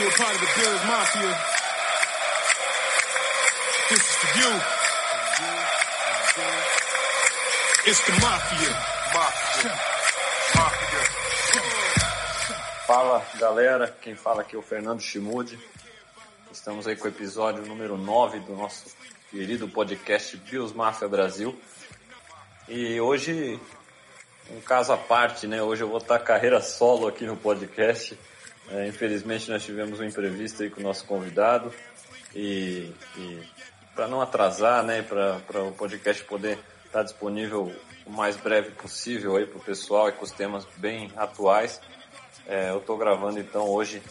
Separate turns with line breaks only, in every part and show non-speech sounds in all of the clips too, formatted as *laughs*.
you a part of the Bills Mafia, this is for you. It's the Mafia. Mafia.
Fala galera, quem fala aqui é o Fernando Chimude. Estamos aí com o episódio número 9 do nosso querido podcast Bills Mafia Brasil. E hoje, um caso à parte, né? Hoje eu vou estar carreira solo aqui no podcast. É, infelizmente nós tivemos um imprevisto aí com o nosso convidado. E, e para não atrasar, né? Para o podcast poder estar disponível o mais breve possível aí para o pessoal e com os temas bem atuais. É, eu estou gravando então hoje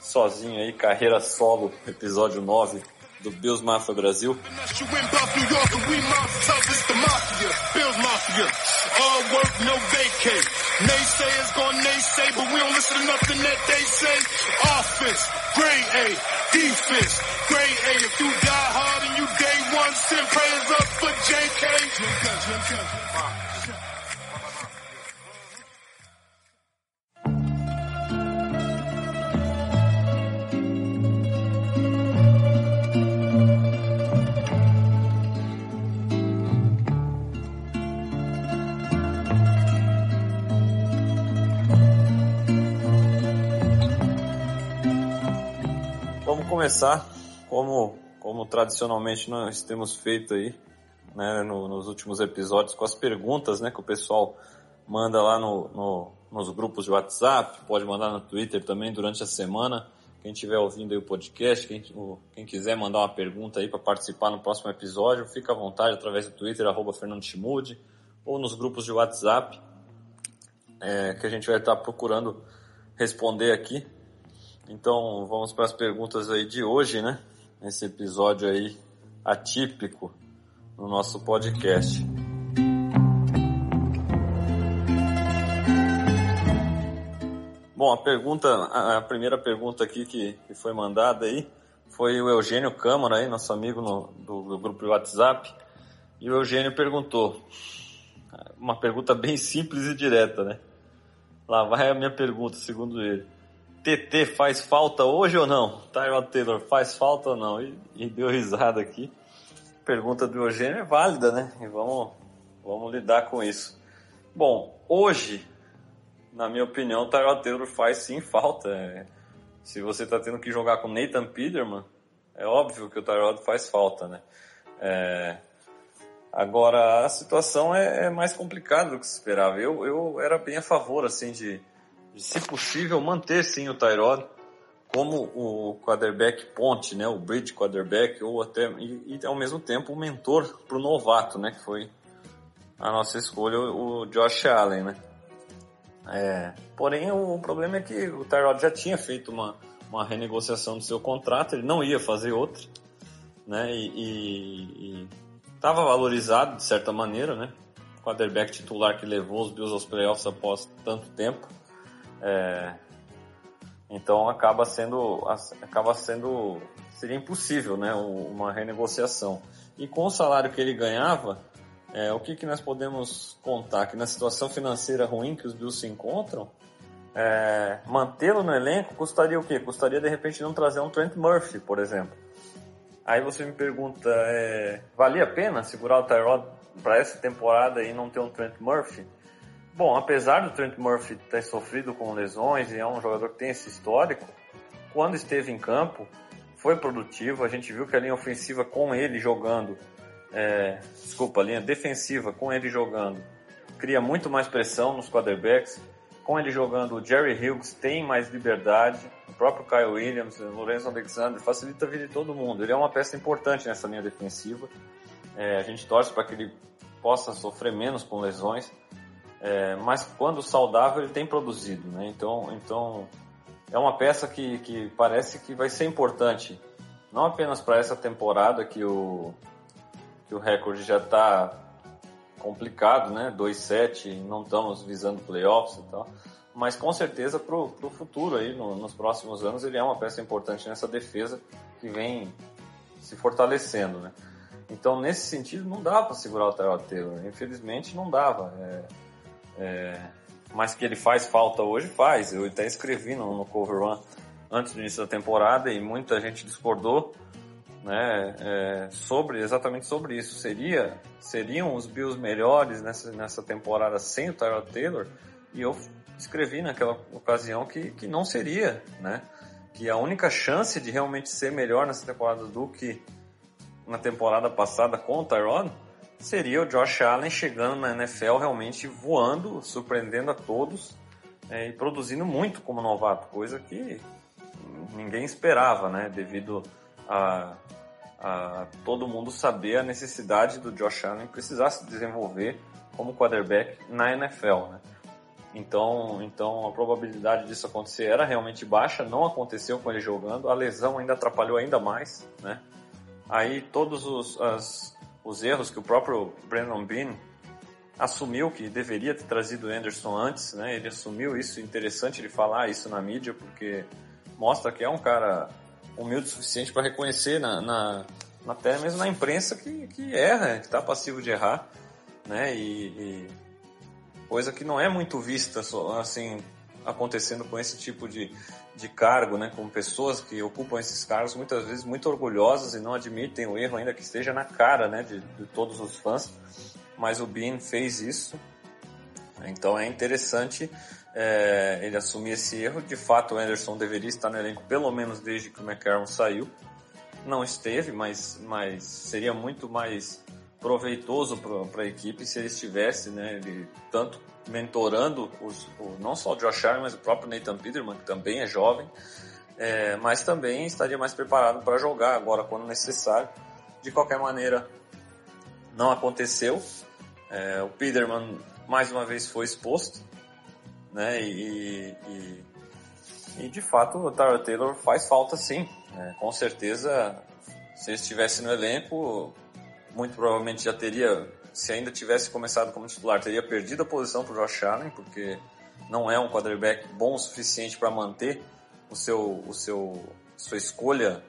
sozinho aí, carreira solo, episódio 9 do Bills Mafia Brasil.
Naysayers gonna naysay, but we don't listen to nothing that they say. Office grade A, defense, grade A. If you die hard and you day one, send prayers up for JK. JK.
Vamos começar como, como tradicionalmente nós temos feito aí, né, no- nos últimos episódios, com as perguntas, né, que o pessoal manda lá no, no- nos grupos de WhatsApp, pode mandar no Twitter também durante a semana. Quem estiver ouvindo aí o podcast, quem, o- quem quiser mandar uma pergunta aí para participar no próximo episódio, fica à vontade através do Twitter, arroba Fernando Chimude, ou nos grupos de WhatsApp, é, que a gente vai estar procurando responder aqui. Então vamos para as perguntas aí de hoje, né? Esse episódio aí atípico no nosso podcast. Bom, a pergunta, a a primeira pergunta aqui que, que foi mandada aí foi o Eugênio Câmara aí, nosso amigo no- do, do grupo de WhatsApp. E o Eugênio perguntou, uma pergunta bem simples e direta, né? Lá vai a minha pergunta, segundo ele. TT faz falta hoje ou não? Tyrod Taylor faz falta ou não? E, e deu risada aqui. Pergunta do Eugênio é válida, né? E vamos, vamos lidar com isso. Bom, hoje, na minha opinião, Tyrod Taylor faz sim falta. É, se você está tendo que jogar com Nathan Peterman, é óbvio que o Tyrod faz falta, né? É, Agora, a situação é, é mais complicada do que se esperava. Eu, eu era bem a favor, assim, de, de, se possível, manter, sim, o Tyrod como o quarterback ponte, né? O bridge quarterback, ou até, e, e ao mesmo tempo, o mentor para o novato, né? Que foi a nossa escolha, o Josh Allen, né? É, porém, o, problema é que o Tyrod já tinha feito uma, uma renegociação do seu contrato, ele não ia fazer outra, né? E estava valorizado de certa maneira, né? Quarterback titular que levou os Bills aos playoffs após tanto tempo. É, então acaba sendo, acaba sendo, seria impossível, né? Uma renegociação. E com o salário que ele ganhava, é, o que, que nós podemos contar? Que na situação financeira ruim que os Bills se encontram, é, mantê-lo no elenco custaria o quê? Custaria de repente não trazer um Trent Murphy, por exemplo. Aí você me pergunta, é, valia a pena segurar o Tyrod para essa temporada e não ter um Trent Murphy? Bom, apesar do Trent Murphy ter sofrido com lesões e é um jogador que tem esse histórico, quando esteve em campo foi produtivo. A gente viu que a linha ofensiva com ele jogando, é, desculpa, a linha defensiva com ele jogando, cria muito mais pressão nos quarterbacks. Com ele jogando, o Jerry Hughes tem mais liberdade, o próprio Kyle Williams, o Lorenzo Alexander, facilita a vida de todo mundo. Ele é uma peça importante nessa linha defensiva. É, a gente torce para que ele possa sofrer menos com lesões, é, mas quando saudável ele tem produzido, né? Então, então é uma peça que, que parece que vai ser importante, não apenas para essa temporada que o que o recorde já está complicado, né? 2-7, não estamos visando playoffs e tal. Mas com certeza para o futuro aí, no, nos próximos anos, ele é uma peça importante nessa defesa que vem se fortalecendo, né? Então, nesse sentido, não dá para segurar o Tyrod Taylor. Infelizmente, não dava. É, é, mas que ele faz falta hoje, faz. Eu até escrevi no, no Cover One antes do início da temporada e muita gente discordou, né, é, sobre exatamente sobre isso. Seria seriam os Bills melhores nessa, nessa temporada sem o Tyrod Taylor? E eu escrevi naquela ocasião que, que não seria, né? Que a única chance de realmente ser melhor nessa temporada do que na temporada passada com o Tyrod seria o Josh Allen chegando na NFL realmente voando, surpreendendo a todos é, e produzindo muito como novato, coisa que ninguém esperava, né? Devido a, a todo mundo saber a necessidade do Josh Allen precisar se desenvolver como quarterback na NFL, né? Então, então a probabilidade disso acontecer era realmente baixa, não aconteceu com ele jogando, a lesão ainda atrapalhou ainda mais, né? Aí todos os, as, os erros que o próprio Brandon Bean assumiu que deveria ter trazido o Anderson antes, né? Ele assumiu isso, interessante ele falar isso na mídia, porque mostra que é um cara humilde o suficiente para reconhecer na, na, até mesmo na imprensa que, que erra, que está passivo de errar, né? E, e, coisa que não é muito vista assim acontecendo com esse tipo de, de cargo, né? Com pessoas que ocupam esses cargos muitas vezes muito orgulhosas e não admitem o erro ainda que esteja na cara, né? De, de todos os fãs. Mas o Bean fez isso, então é interessante é, ele assumir esse erro. De fato, o Anderson deveria estar no elenco pelo menos desde que o McCarron saiu. Não esteve, mas, mas seria muito mais proveitoso para a equipe se ele estivesse, né, ele, tanto mentorando os, o, não só o Josh Allen, mas o próprio Nathan Peterman, que também é jovem, é, mas também estaria mais preparado para jogar agora quando necessário. De qualquer maneira, não aconteceu. É, o Peterman mais uma vez foi exposto, né? E, e, e de fato o Tyler Taylor faz falta sim. Né? Com certeza, se ele estivesse no elenco, muito provavelmente já teria, se ainda tivesse começado como titular, teria perdido a posição para o Josh Allen, porque não é um quarterback bom o suficiente para manter o seu, o seu, sua escolha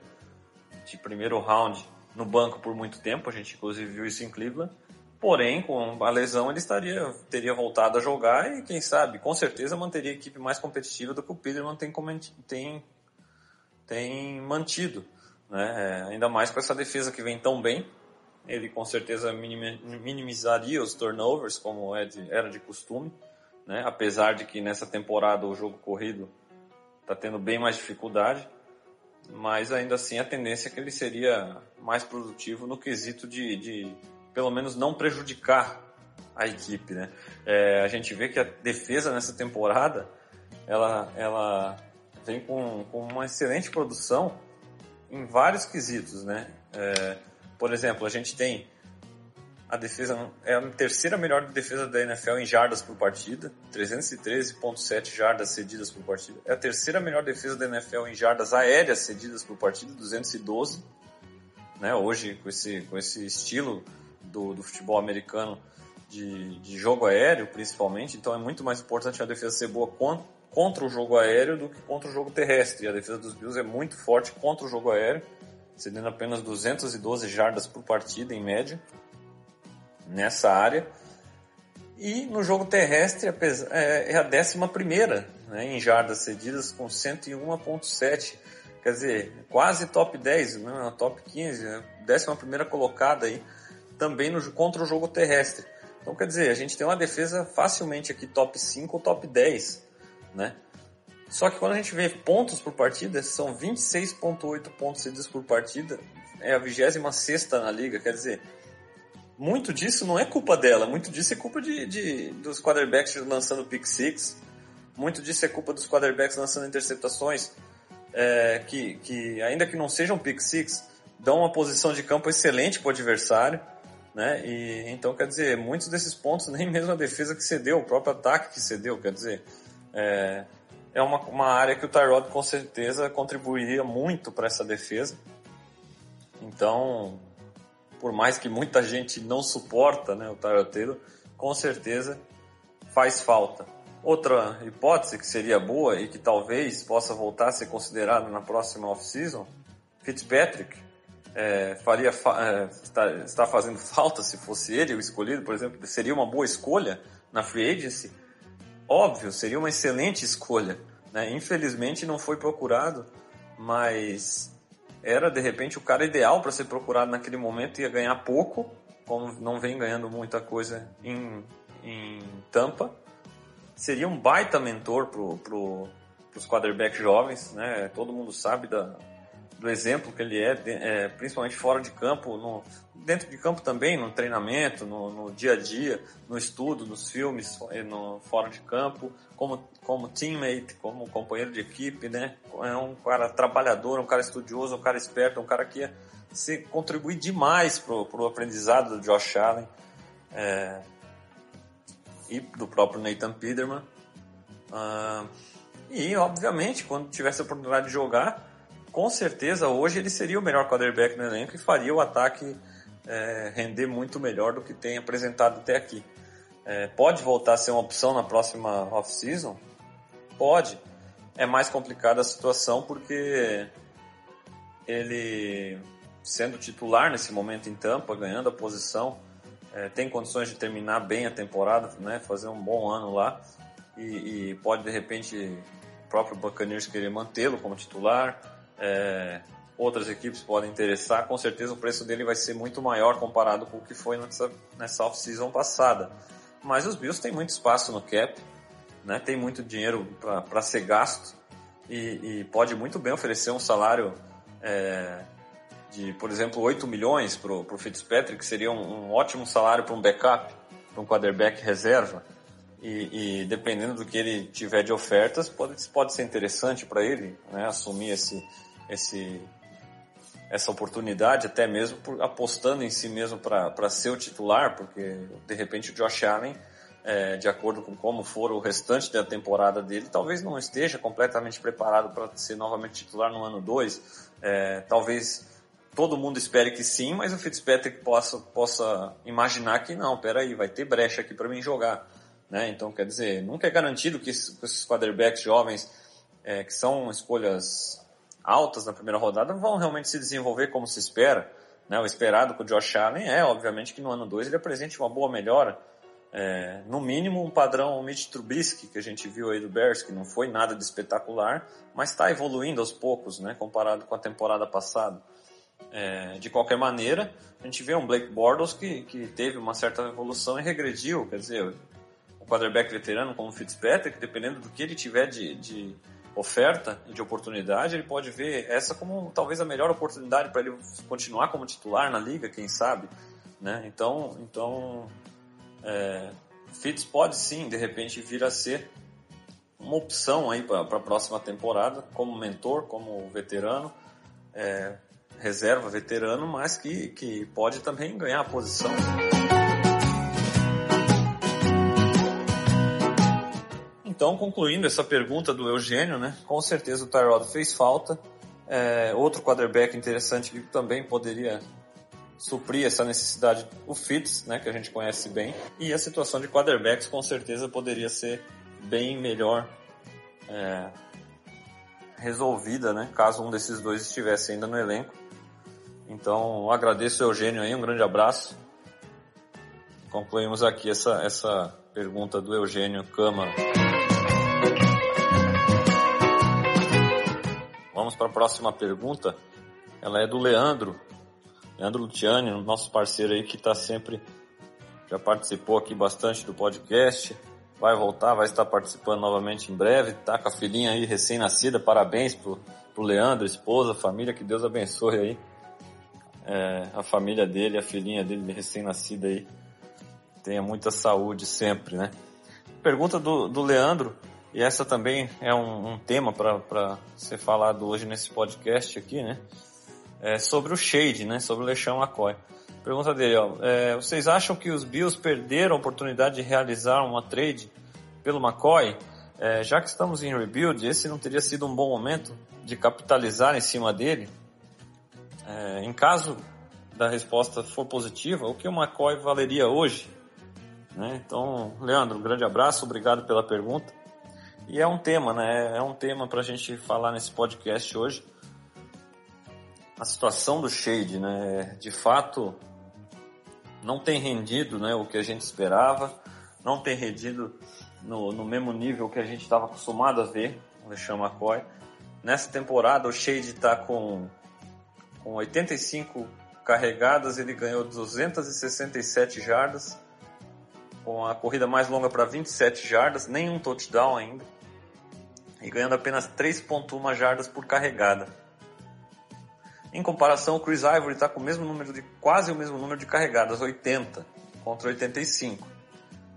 de primeiro round no banco por muito tempo. A gente inclusive viu isso em Cleveland. Porém, com a lesão, ele estaria, teria voltado a jogar e, quem sabe, com certeza manteria a equipe mais competitiva do que o Peterman tem, tem, tem mantido. Né? É, ainda mais com essa defesa que vem tão bem. Ele com certeza minimizaria os turnovers, como é era de costume. Né? Apesar de que nessa temporada o jogo corrido está tendo bem mais dificuldade. Mas ainda assim a tendência é que ele seria mais produtivo no quesito de, de pelo menos não prejudicar a equipe, né? É, a gente vê que a defesa nessa temporada ela, ela vem com, com uma excelente produção em vários quesitos, né? É, por exemplo, a gente tem a defesa é a terceira melhor defesa da NFL em jardas por partida, 313.7 jardas cedidas por partida. É a terceira melhor defesa da NFL em jardas aéreas cedidas por partida, 212. Né? Hoje com esse com esse estilo do, do futebol americano de, de, jogo aéreo, principalmente. Então é muito mais importante a defesa ser boa contra o jogo aéreo do que contra o jogo terrestre. E a defesa dos Bills é muito forte contra o jogo aéreo, cedendo apenas 212 jardas por partida em média nessa área. E no jogo terrestre é, é a décima primeira né, em jardas cedidas com 101.7. Quer dizer, quase top 10, né, top 15, né, décima primeira colocada aí também no, contra o jogo terrestre. Então, quer dizer, a gente tem uma defesa facilmente aqui top 5 ou top 10, né? Só que quando a gente vê pontos por partida, são 26.8 pontos cedidos por partida, é a 26 na liga, quer dizer, muito disso não é culpa dela, muito disso é culpa de, de dos quarterbacks lançando pick six, muito disso é culpa dos quarterbacks lançando interceptações, é, que, que ainda que não sejam pick six, dão uma posição de campo excelente para o adversário, né? E então quer dizer, muitos desses pontos *laughs* nem mesmo a defesa que cedeu, o próprio ataque que cedeu, quer dizer, é, é uma, uma área que o Tyrod com certeza contribuiria muito para essa defesa. Então, por mais que muita gente não suporta, né, o Tyrod Taylor, com certeza faz falta. Outra hipótese que seria boa e que talvez possa voltar a ser considerada na próxima off-season, Fitzpatrick, é, faria é, está, está fazendo *laughs* falta se fosse ele o escolhido, por exemplo, seria uma boa escolha na free agency? Óbvio, seria uma excelente escolha, Né? Infelizmente não foi procurado, mas era de repente o cara ideal para ser procurado naquele momento, ia ganhar pouco, como não vem ganhando muita coisa em, em Tampa. Seria um baita mentor pro, pro, pros quarterbacks jovens, né? Todo mundo sabe da, do exemplo que ele é, é, principalmente fora de campo, no, dentro de campo também, no treinamento, no, no, dia a dia, no estudo, nos filmes, no, fora de campo, como, como teammate, como companheiro de equipe, né? É um cara trabalhador, um cara estudioso, um cara esperto, um cara que se contribuir demais pro, pro aprendizado do Josh Allen é, e do próprio Nathan Peterman. Uh, e, obviamente, quando tivesse a oportunidade de jogar, com certeza hoje ele seria o melhor quarterback no elenco e faria o ataque é, render muito melhor do que tem apresentado até aqui. É, pode voltar a ser uma opção na próxima off-season? Pode. É mais complicada a situação porque ele, sendo titular nesse momento em Tampa, ganhando a posição, é, tem condições de terminar bem a temporada, né, fazer um bom ano lá e, e pode de repente o próprio Buccaneers querer mantê-lo como titular é, outras equipes podem interessar, com certeza o preço dele vai ser muito maior comparado com o que foi nessa, nessa off-season passada. Mas os Bills têm muito espaço no cap, né? tem muito dinheiro para ser gasto e, e, pode muito bem oferecer um salário é, de, por exemplo, 8 milhões para o Fitzpatrick, que seria um, um ótimo salário para um backup, para um quarterback reserva. E, e, dependendo do que ele tiver de ofertas, pode, pode ser interessante para ele né, assumir esse, esse, essa oportunidade, até mesmo por, apostando em si mesmo para ser o titular, porque de repente o Josh Allen, é, de acordo com como for o restante da temporada dele, talvez não esteja completamente preparado para ser novamente titular no ano 2. É, talvez todo mundo espere que sim, mas o Fitzpatrick possa, possa imaginar que não, peraí, vai ter brecha aqui para mim jogar. Né? Então, quer dizer, nunca é garantido que esses quarterbacks jovens, é, que são escolhas altas na primeira rodada vão realmente se desenvolver como se espera. Né? O esperado com o Josh Allen é, obviamente, que no ano 2 ele apresente uma boa melhora. É, no mínimo um padrão Mitch Trubisky que a gente viu aí do Bears, que não foi nada de espetacular, mas está evoluindo aos poucos, né, comparado com a temporada passada. É, de qualquer maneira, a gente vê um Blake Bortles que, que teve uma certa evolução e regrediu, quer dizer, o quarterback veterano como o Fitzpatrick, dependendo do que ele tiver de, de oferta de oportunidade, ele pode ver essa como talvez a melhor oportunidade para ele continuar como titular na liga, quem sabe, né? Então, então é, Fitz pode sim, de repente, vir a ser uma opção aí para a próxima temporada, como mentor, como veterano, é, reserva veterano, mas que, que pode também ganhar a posição. Então, concluindo essa pergunta do Eugênio, né? Com certeza o Tyrod fez falta. É, outro quarterback interessante que também poderia suprir essa necessidade, o Fitz, né? Que a gente conhece bem. E a situação de quarterbacks com certeza poderia ser bem melhor é, resolvida, né? Caso um desses dois estivesse ainda no elenco. Então, agradeço o Eugênio aí, um grande abraço. Concluímos aqui essa, essa pergunta do Eugênio Câmara. Vamos para a próxima pergunta. Ela é do Leandro. Leandro Luciani, nosso parceiro aí que está sempre, já participou aqui bastante do podcast. Vai voltar, vai estar participando novamente em breve. Tá com a filhinha aí recém-nascida. Parabéns pro, pro Leandro, esposa, família. Que Deus abençoe aí. É, a família dele, a filhinha dele recém-nascida aí. Tenha muita saúde sempre, né? Pergunta do, do Leandro e essa também é um, um tema para ser falado hoje nesse podcast aqui, né? É sobre o Shade, né? Sobre o Lechão McCoy. Pergunta dele, ó. É, vocês acham que os Bills perderam a oportunidade de realizar uma trade pelo McCoy? É, já que estamos em rebuild, esse não teria sido um bom momento de capitalizar em cima dele? É, em caso da resposta for positiva, o que o McCoy valeria hoje? Né? Então, Leandro, um grande abraço, obrigado pela pergunta. E é um tema, né? É um tema para a gente falar nesse podcast hoje. A situação do Shade, né? De fato, não tem rendido né, o que a gente esperava, não tem rendido no, no mesmo nível que a gente estava acostumado a ver o LeSean McCoy. Nessa temporada o Shade está com, com 85 carregadas, ele ganhou 267 jardas, com a corrida mais longa para 27 jardas, nenhum touchdown ainda, e ganhando apenas 3.1 jardas por carregada. Em comparação, o Chris Ivory está com o mesmo número de quase o mesmo número de carregadas, 80 contra 85.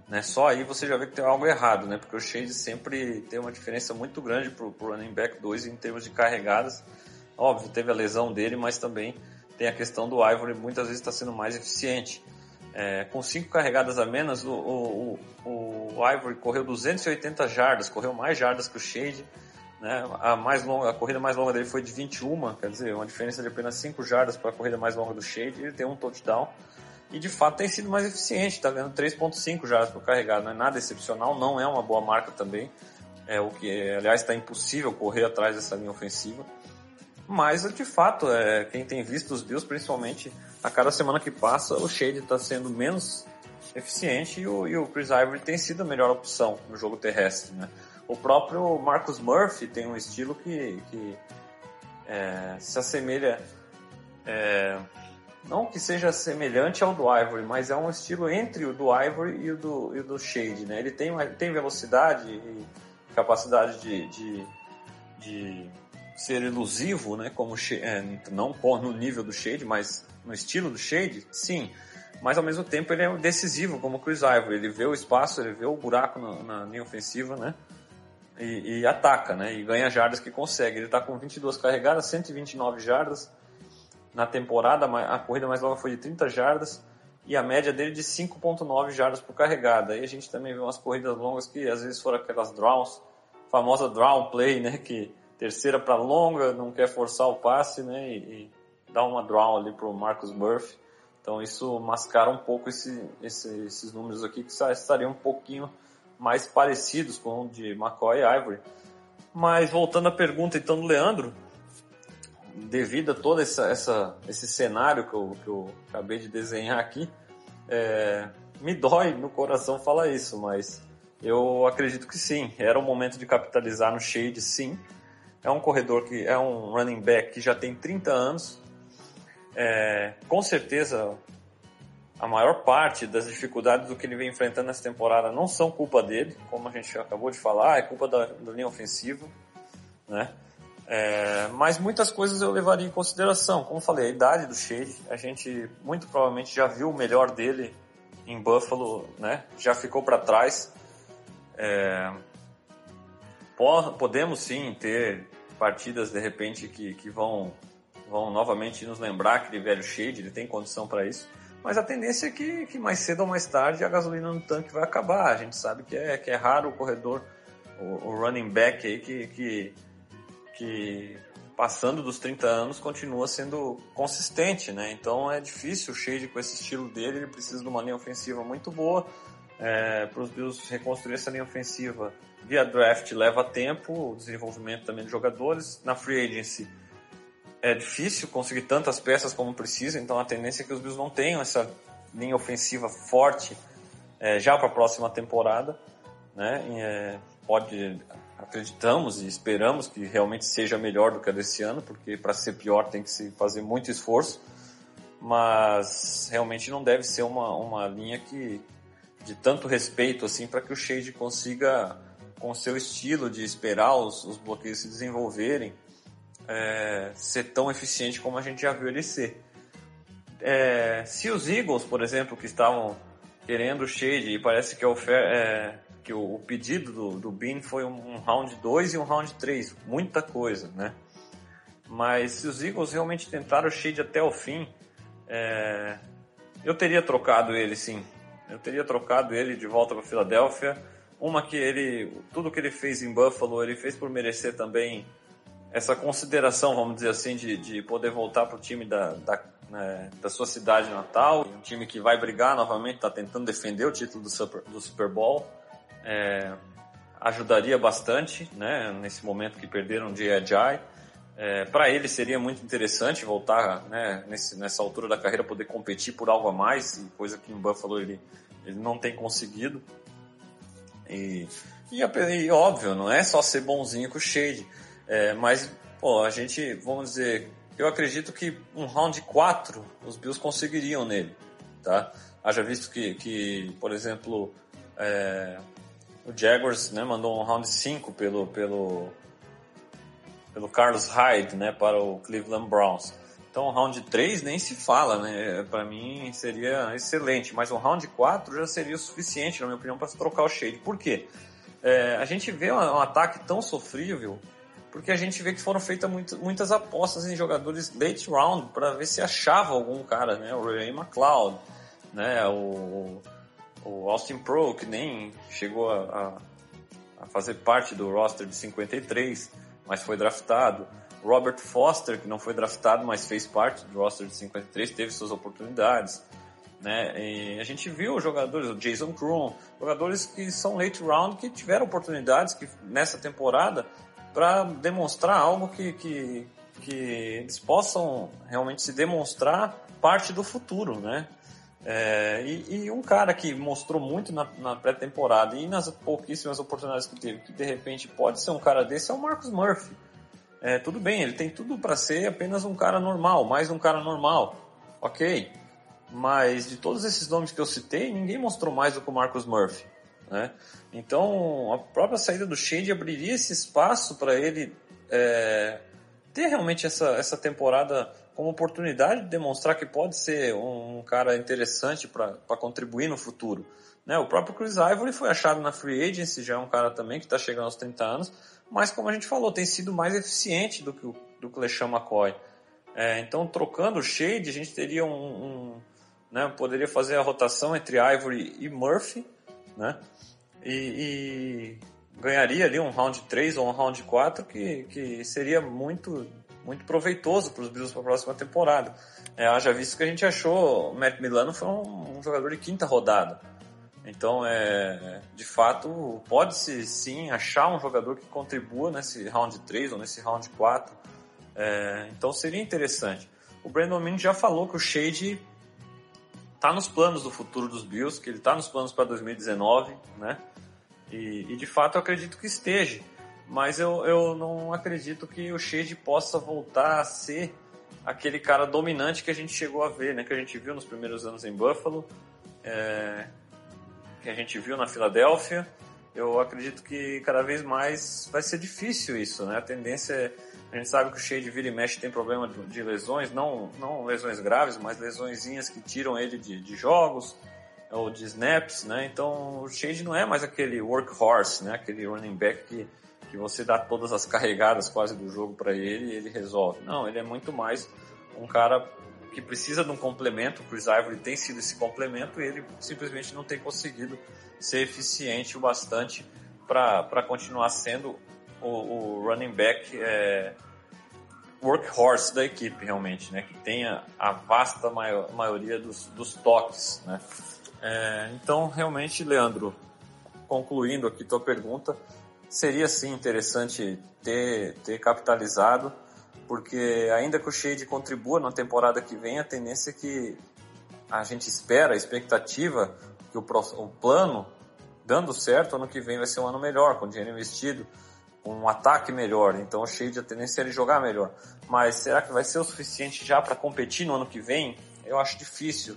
Né? Só aí você já vê que tem algo errado, né? Porque o Shade sempre tem uma diferença muito grande para o running back 2 em termos de carregadas. Óbvio, teve a lesão dele, mas também tem a questão do Ivory, muitas vezes está sendo mais eficiente. É, com cinco carregadas a menos, o, o, o, o, Ivory correu 280 jardas, correu mais jardas que o Shade. Né? A, mais longa, a corrida mais longa dele foi de 21, quer dizer, uma diferença de apenas 5 jardas para a corrida mais longa do Shade. Ele tem um touchdown e de fato tem sido mais eficiente, está ganhando 3.5 jardas por carregado, não é nada excepcional, não é uma boa marca também, é o que aliás está impossível correr atrás dessa linha ofensiva. Mas de fato, é, quem tem visto os Bills, principalmente a cada semana que passa, o Shade está sendo menos eficiente e o, e o, Chris Ivory tem sido a melhor opção no jogo terrestre. Né? O próprio Marcus Murphy tem um estilo que, que é, se assemelha é, não que seja semelhante ao do Ivory, mas é um estilo entre o do Ivory e o do, e o do Shade, né? Ele tem, tem velocidade e capacidade de, de, de ser elusivo, né? Como é, não no nível do Shade, mas no estilo do Shade, sim. Mas ao mesmo tempo ele é decisivo, como o Chris Ivory. Ele vê o espaço, ele vê o buraco na, na linha ofensiva, né? E, e, ataca, né? E ganha jardas que consegue. Ele está com 22 carregadas, 129 jardas na temporada, a corrida mais longa foi de 30 jardas e a média dele de 5.9 jardas por carregada. Aí a gente também vê umas corridas longas que às vezes foram aquelas draws, famosa draw play, né, que terceira para longa, não quer forçar o passe, né, e, e dá uma draw ali pro Marcus Murphy. Então isso mascara um pouco esse, esse, esses números aqui que estariam um pouquinho mais parecidos com o de McCoy e Ivory. Mas voltando à pergunta então do Leandro, devido a todo essa, essa, esse cenário que eu, que eu acabei de desenhar aqui, é, me dói no coração falar isso, mas eu acredito que sim. Era o momento de capitalizar no Shade, sim. É um corredor que é um running back que já tem 30 anos. É, com certeza, a maior parte das dificuldades do que ele vem enfrentando nessa temporada não são culpa dele, como a gente acabou de falar, é culpa da, da linha ofensiva, né? É, mas muitas coisas eu levaria em consideração. Como falei, a idade do Shade, a gente muito provavelmente já viu o melhor dele em Buffalo, né? Já ficou para trás. É, podemos sim ter partidas de repente que, que vão, vão novamente nos lembrar aquele velho Shade, ele tem condição para isso. Mas a tendência é que, que mais cedo ou mais tarde a gasolina no tanque vai acabar. A gente sabe que é, que é raro o corredor, o, o running back aí que, que que passando dos 30 anos continua sendo consistente, né? Então é difícil o Shade com esse estilo dele, ele precisa de uma linha ofensiva muito boa. É, para os Bills reconstruir essa linha ofensiva via draft leva tempo, o desenvolvimento também de jogadores. Na free agency é difícil conseguir tantas peças como precisa, então a tendência é que os Bills não tenham essa linha ofensiva forte é, já para a próxima temporada. Né? E, é, pode acreditamos e esperamos que realmente seja melhor do que a desse ano, porque para ser pior tem que se fazer muito esforço, mas realmente não deve ser uma, uma linha que de tanto respeito assim para que o Shade consiga com seu estilo de esperar os, os bloqueios se desenvolverem é, ser tão eficiente como a gente já viu ele ser. É, se os Eagles, por exemplo, que estavam querendo o Shade e parece que oferta é, que o, o pedido do, do Bean foi um, um round 2 e um round 3, muita coisa, né? Mas se os Eagles realmente tentaram o Shade até o fim, é, eu teria trocado ele sim. Eu teria trocado ele de volta para Filadélfia. Uma que ele, tudo que ele fez em Buffalo, ele fez por merecer também essa consideração, vamos dizer assim, de, de poder voltar para o time da, da, né, da sua cidade natal, um time que vai brigar novamente, está tentando defender o título do Super, do Super Bowl é, ajudaria bastante, né, nesse momento que perderam de Ajay. É, para ele seria muito interessante voltar, né, nesse, nessa altura da carreira, poder competir por algo a mais, coisa que em Buffalo ele, ele não tem conseguido. E, e, e, óbvio, não é só ser bonzinho com o Shade, é, mas pô, a gente, vamos dizer, eu acredito que um round 4 os Bills conseguiriam nele, tá? Haja visto que, que por exemplo, é, o Jaguars né, mandou um round 5 pelo, pelo, pelo Carlos Hyde né, para o Cleveland Browns. Então, o round 3 nem se fala, né? Para mim seria excelente, mas o round 4 já seria o suficiente, na minha opinião, para trocar o Shade. Por quê? É, a gente vê um, um, ataque tão sofrível porque a gente vê que foram feitas muitas apostas em jogadores late round para ver se achava algum cara, né? O Ray McLeod, né? O, o Austin Pro, que nem chegou a, a, fazer parte do roster de 53, mas foi draftado. Robert Foster, que não foi draftado, mas fez parte do roster de 53, teve suas oportunidades. Né? E a gente viu jogadores, o Jason Kroon, jogadores que são late round, que tiveram oportunidades que, nessa temporada para demonstrar algo que, que, que eles possam realmente se demonstrar parte do futuro, né? É, e, e, um cara que mostrou muito na, na pré-temporada e nas pouquíssimas oportunidades que teve, que de repente pode ser um cara desse, é o Marcus Murphy. É, tudo bem, ele tem tudo para ser apenas um cara normal, mais um cara normal, ok. Mas de todos esses nomes que eu citei, ninguém mostrou mais do que o Marcus Murphy. Né? Então, a própria saída do Shade abriria esse espaço para ele é, ter realmente essa, essa temporada como oportunidade de demonstrar que pode ser um, um cara interessante para contribuir no futuro. Né? O próprio Chris Ivory foi achado na Free Agency, já é um cara também que está chegando aos 30 anos, mas como a gente falou, tem sido mais eficiente do que o, do que o LeSean McCoy. É, então, trocando o Shade, a gente teria um, um né, poderia fazer a rotação entre Ivory e Murphy, né, e, e, ganharia ali um round 3 ou um round 4 que, que seria muito, muito proveitoso para os Bills para a próxima temporada. É, haja visto que a gente achou o Matt Milano foi um, um jogador de quinta rodada. Então, é, de fato, pode-se sim achar um jogador que contribua nesse round 3 ou nesse round 4. É, então, seria interessante. O Brandon Ming já falou que o Shade está nos planos do futuro dos Bills, que ele está nos planos para 2019, né? E, e, de fato eu acredito que esteja. Mas eu, eu não acredito que o Shade possa voltar a ser aquele cara dominante que a gente chegou a ver, né? Que a gente viu nos primeiros anos em Buffalo. É, que a gente viu na Filadélfia, eu acredito que cada vez mais vai ser difícil isso, né? A tendência é, a gente sabe que o Shade vira e mexe tem problema de, de lesões, não, não lesões graves, mas lesõezinhas que tiram ele de, de jogos ou de snaps, né? Então o Shade não é mais aquele workhorse, né? Aquele running back que, que você dá todas as carregadas quase do jogo para ele e ele resolve. Não, ele é muito mais um cara que precisa de um complemento, o Chris Ivory tem sido esse complemento e ele simplesmente não tem conseguido ser eficiente o bastante para continuar sendo o, o running back é, workhorse da equipe realmente, né? Que tenha a vasta maior, maioria dos, dos toques, né? É, então, realmente, Leandro, concluindo aqui tua pergunta, seria sim interessante ter, ter capitalizado porque ainda que o Shade contribua na temporada que vem, a tendência é que a gente espera, a expectativa, que o, o plano, dando certo, ano que vem vai ser um ano melhor, com dinheiro investido, um ataque melhor. Então o Shade, a tendência ele jogar melhor. Mas será que vai ser o suficiente já para competir no ano que vem? Eu acho difícil.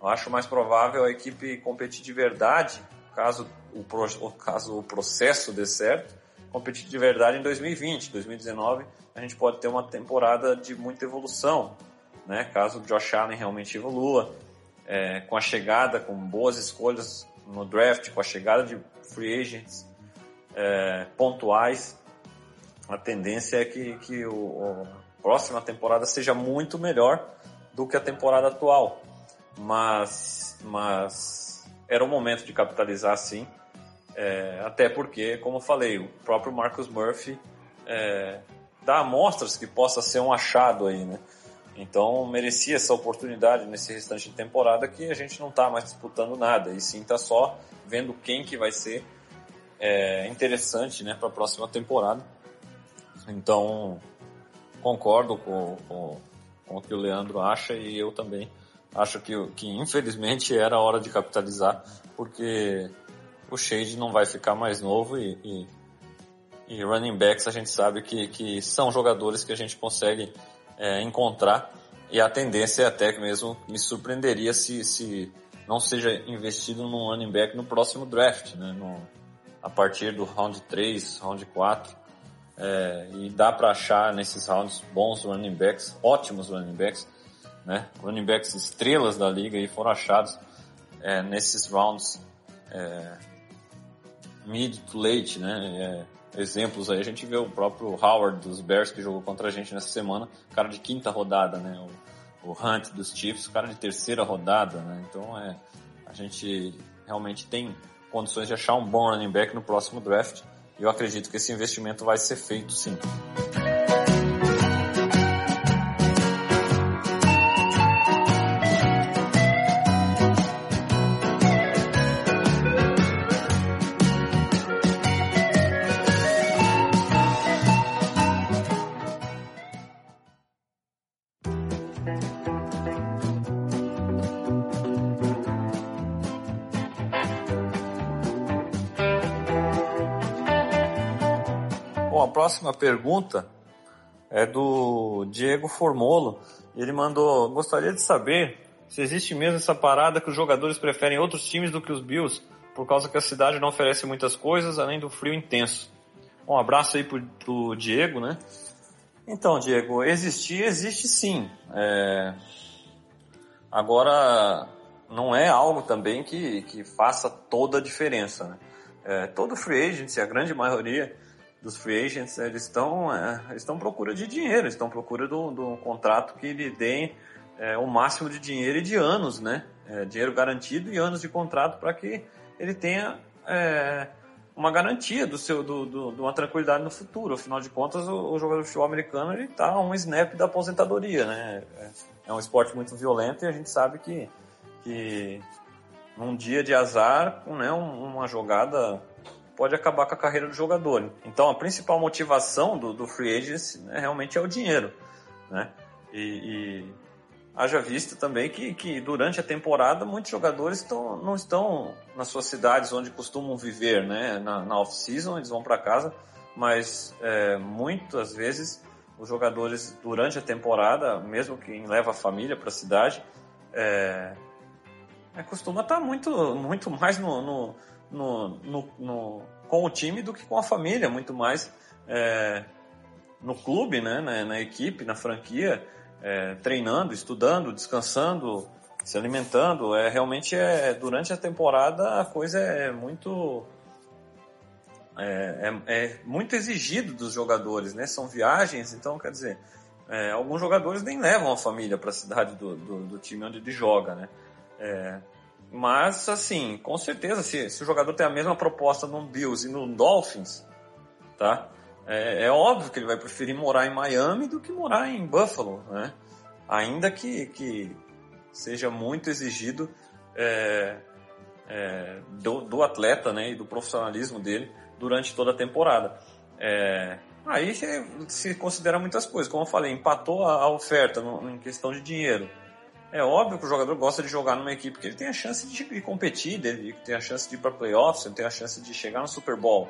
Eu acho mais provável a equipe competir de verdade, caso o, caso o processo dê certo, competir de verdade em 2020. 2019 a gente pode ter uma temporada de muita evolução, né? Caso o Josh Allen realmente evolua, é, com a chegada, com boas escolhas no draft, com a chegada de free agents é, pontuais, a tendência é que, que o, a próxima temporada seja muito melhor do que a temporada atual. Mas, mas era o momento de capitalizar sim é, até porque, como eu falei, o próprio Marcus Murphy é, dá amostras que possa ser um achado aí, né? Então merecia essa oportunidade nesse restante de temporada que a gente não está mais disputando nada e sim está só vendo quem que vai ser é, interessante, né, para a próxima temporada. Então concordo com, com, com, o que o Leandro acha e eu também acho que, que infelizmente era hora de capitalizar porque o Shade não vai ficar mais novo e, e, e running backs a gente sabe que, que são jogadores que a gente consegue é, encontrar e a tendência é até que mesmo me surpreenderia se, se não seja investido num running back no próximo draft, né? No, a partir do round 3, round 4. É, e dá para achar nesses rounds bons running backs, ótimos running backs, né? Running backs estrelas da liga e foram achados é, nesses rounds é, mid to late, né? É, exemplos aí, a gente vê o próprio Howard dos Bears que jogou contra a gente nessa semana, cara de quinta rodada, né? O, o Hunt dos Chiefs, cara de terceira rodada, né? Então é, a gente realmente tem condições de achar um bom running back no próximo draft. E eu acredito que esse investimento vai ser feito sim. Próxima pergunta é do Diego Formolo. Ele mandou: Gostaria de saber se existe mesmo essa parada que os jogadores preferem outros times do que os Bills, por causa que a cidade não oferece muitas coisas, além do frio intenso. Um abraço aí pro, pro Diego, né? Então, Diego, existir, existe sim. É... Agora, não é algo também que, que faça toda a diferença. Né? É, todo free agent, a grande maioria, dos free agents, eles estão é, estão procura de dinheiro, estão procura de um contrato que lhe dê é, o máximo de dinheiro e de anos, né? É, dinheiro garantido e anos de contrato para que ele tenha é, uma garantia do seu, do, do, de uma tranquilidade no futuro. Afinal de contas, o, o jogador de futebol americano ele está um snap da aposentadoria, né? É, é um esporte muito violento e a gente sabe que, que num dia de azar, né, uma jogada pode acabar com a carreira do jogador. Então a principal motivação do, do free agency né, realmente é o dinheiro, né? E, e haja visto também que, que durante a temporada muitos jogadores estão, não estão nas suas cidades onde costumam viver, né? Na, na off-season eles vão para casa, mas é, muitas vezes os jogadores durante a temporada, mesmo quem leva a família para a cidade, é, é, costuma estar tá muito, muito mais no, no no, no, no, com o time do que com a família, muito mais é, no clube, né, na, na, equipe, na franquia, é, treinando, estudando, descansando, se alimentando. É realmente é durante a temporada a coisa é muito é, é, é muito exigido dos jogadores, né? São viagens, então quer dizer, é, alguns jogadores nem levam a família para a cidade do, do, do, time onde ele joga, né? Mas, assim, com certeza, se, se o jogador tem a mesma proposta no Bills e no Dolphins, tá? É, é, óbvio que ele vai preferir morar em Miami do que morar em Buffalo, né? Ainda que, que seja muito exigido é, é, do, do, atleta né, e do profissionalismo dele durante toda a temporada. É, aí se, se, considera muitas coisas. Como eu falei, empatou a, a oferta no, em questão de dinheiro é óbvio que o jogador gosta de jogar numa equipe que ele tem a chance de competir, ele tem a chance de ir para playoffs, ele tem a chance de chegar no Super Bowl.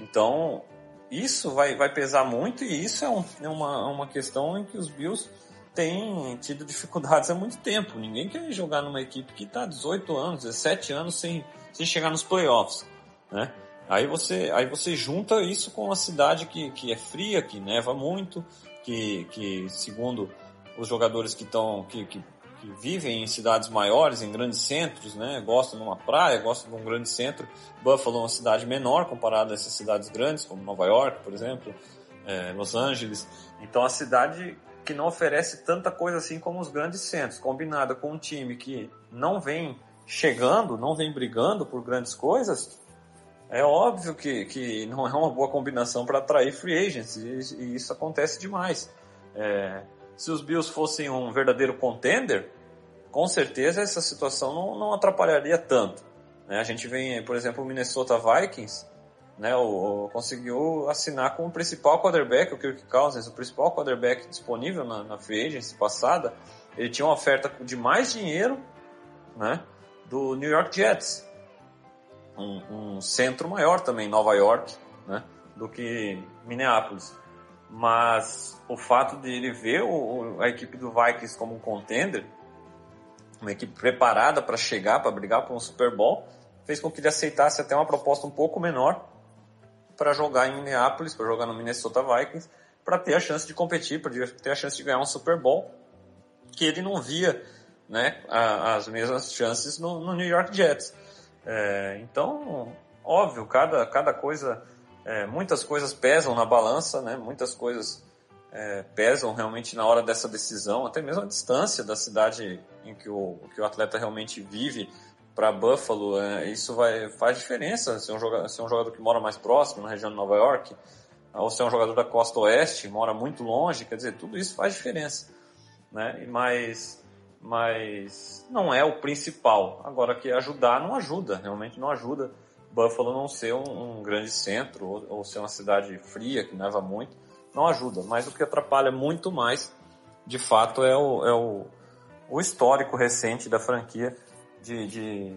Então, isso vai, vai pesar muito e isso é, um, é uma, uma questão em que os Bills têm tido dificuldades há muito tempo. Ninguém quer jogar numa equipe que está 18 anos, 17 anos sem, sem chegar nos playoffs, né? Aí você, aí você junta isso com uma cidade que, que é fria, que neva muito, que, que segundo os jogadores que estão que, que que vivem em cidades maiores, em grandes centros, né? Gostam de uma praia, gostam de um grande centro. Buffalo é uma cidade menor comparada a essas cidades grandes, como Nova York, por exemplo, é, Los Angeles. Então, a cidade que não oferece tanta coisa assim como os grandes centros, combinada com um time que não vem chegando, não vem brigando por grandes coisas, é óbvio que, que não é uma boa combinação para atrair free agents, e, e, isso acontece demais. É, se os Bills fossem um verdadeiro contender, com certeza essa situação não, não atrapalharia tanto. Né? A gente vem, por exemplo, o Minnesota Vikings, né, o, o, conseguiu assinar com o principal quarterback, o Kirk Cousins, o principal quarterback disponível na, na free agency passada. Ele tinha uma oferta de mais dinheiro né, do New York Jets. um, um centro maior também, Nova York, né, do que Minneapolis. Mas o fato de ele ver o, a equipe do Vikings como um contender, uma equipe preparada para chegar, para brigar por um Super Bowl, fez com que ele aceitasse até uma proposta um pouco menor para jogar em Minneapolis, para jogar no Minnesota Vikings, para ter a chance de competir, para ter a chance de ganhar um Super Bowl, que ele não via né, as mesmas chances no, no New York Jets. É, então, óbvio, cada, cada coisa, é, muitas coisas pesam na balança, né, muitas coisas é, pesam realmente na hora dessa decisão, até mesmo a distância da cidade em que o, que o atleta realmente vive para Buffalo, é, isso vai, faz diferença. Se é, um jogador, se é um jogador que mora mais próximo, na região de Nova York, ou se é um jogador da costa oeste, mora muito longe, quer dizer, tudo isso faz diferença. Né? Mas, mas não é o principal. Agora, que ajudar não ajuda, realmente não ajuda. Buffalo não ser um, um grande centro, ou, ou, ser uma cidade fria, que neva muito, não ajuda. Mas o que atrapalha muito mais, de fato, é o, é o, o histórico recente da franquia de, de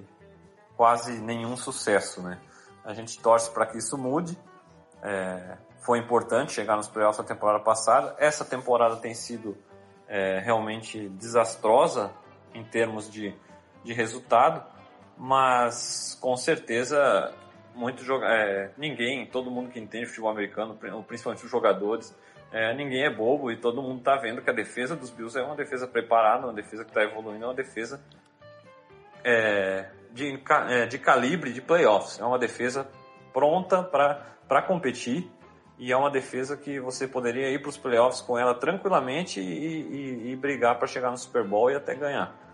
quase nenhum sucesso, né? A gente torce para que isso mude. É, foi importante chegar nos playoffs na temporada passada. Essa temporada tem sido é, realmente desastrosa em termos de, de resultado, mas com certeza muito é, ninguém, todo mundo que entende futebol americano, principalmente os jogadores, é, ninguém é bobo e todo mundo está vendo que a defesa dos Bills é uma defesa preparada, uma defesa que está evoluindo, é uma defesa é, de, é, de calibre de playoffs. É uma defesa pronta para competir e é uma defesa que você poderia ir para os playoffs com ela tranquilamente e, e, e brigar para chegar no Super Bowl e até ganhar.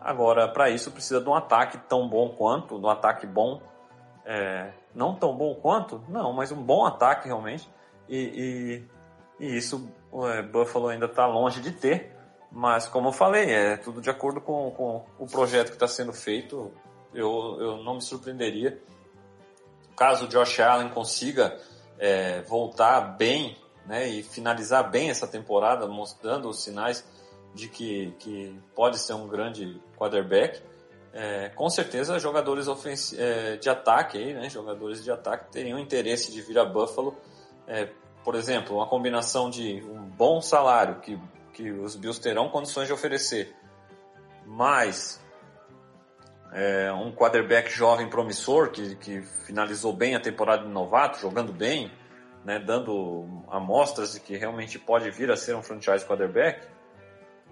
Agora, para isso precisa de um ataque tão bom quanto, de um ataque bom, é, não tão bom quanto, não, mas um bom ataque realmente. E, e, e isso é, Buffalo ainda está longe de ter. Mas, como eu falei, é tudo de acordo com, com o projeto que está sendo feito. Eu, eu não me surpreenderia. Caso o Josh Allen consiga é, voltar bem né, e finalizar bem essa temporada, mostrando os sinais de que, que pode ser um grande quarterback, é, com certeza jogadores é, de ataque, aí, né, jogadores de ataque teriam interesse de vir a Buffalo. É, por exemplo, uma combinação de um bom salário que que os Bills terão condições de oferecer, mais é, um quarterback jovem promissor que, que finalizou bem a temporada de novato, jogando bem, né, dando amostras de que realmente pode vir a ser um franchise quarterback,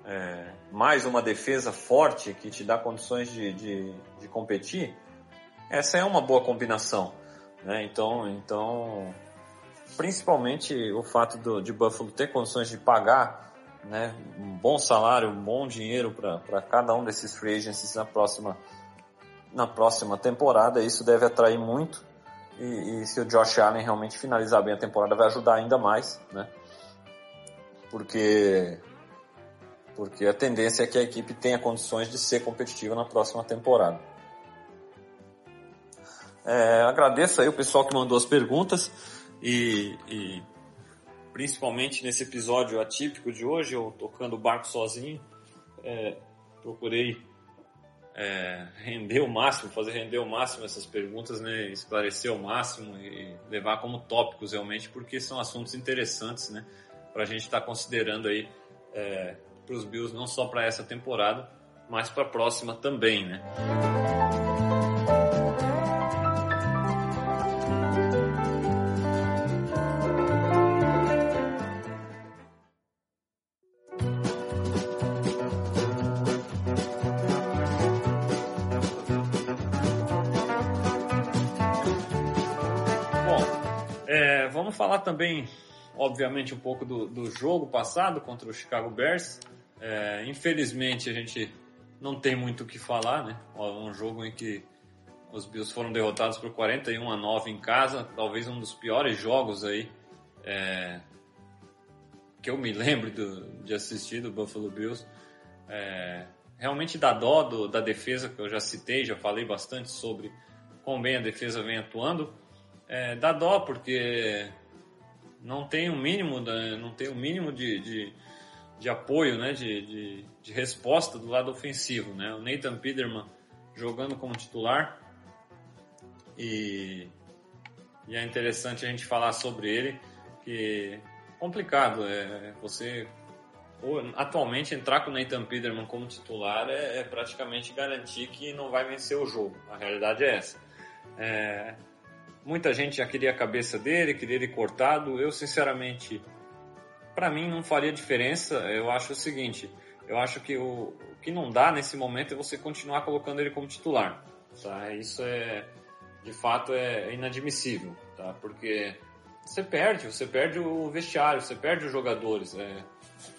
é, mais uma defesa forte que te dá condições de, de, de competir, essa é uma boa combinação. Né? Então, então, principalmente o fato do, de Buffalo ter condições de pagar né, um bom salário, um bom dinheiro para cada um desses free agents na próxima, na próxima temporada. Isso deve atrair muito. E, e, se o Josh Allen realmente finalizar bem a temporada, vai ajudar ainda mais, né? Porque, porque a tendência é que a equipe tenha condições de ser competitiva na próxima temporada. É, agradeço aí o pessoal que mandou as perguntas e, e principalmente nesse episódio atípico de hoje, eu tocando o barco sozinho, é, procurei é, render o máximo, fazer render o máximo essas perguntas, né, esclarecer o máximo e levar como tópicos realmente, porque são assuntos interessantes, né, para a gente estar tá considerando aí é, para os Bills não só para essa temporada, mas para a próxima também, né. falar também, obviamente, um pouco do, do jogo passado contra o Chicago Bears. É, infelizmente, a gente não tem muito o que falar, né? Um jogo em que os Bills foram derrotados por 41 a 9 em casa, talvez um dos piores jogos aí é, que eu me lembro do, de assistir do Buffalo Bills. É, realmente dá dó do, da defesa que eu já citei, já falei bastante sobre como bem a defesa vem atuando. É, dá dó porque não tem um mínimo, não tem um mínimo de, de, de apoio, né, de, de, de, resposta do lado ofensivo, né? O Nathan Peterman jogando como titular E, e é interessante a gente falar sobre ele, que complicado, é você atualmente entrar com o Nathan Peterman como titular é, é, praticamente garantir que não vai vencer o jogo. A realidade é essa. É, muita gente já queria a cabeça dele, queria ele cortado. Eu, sinceramente, para mim não faria diferença. Eu acho o seguinte: eu acho que o, o, que não dá nesse momento é você continuar colocando ele como titular. Tá? Isso é, de fato, é inadmissível, tá? Porque você perde, você perde o vestiário, você perde os jogadores. É,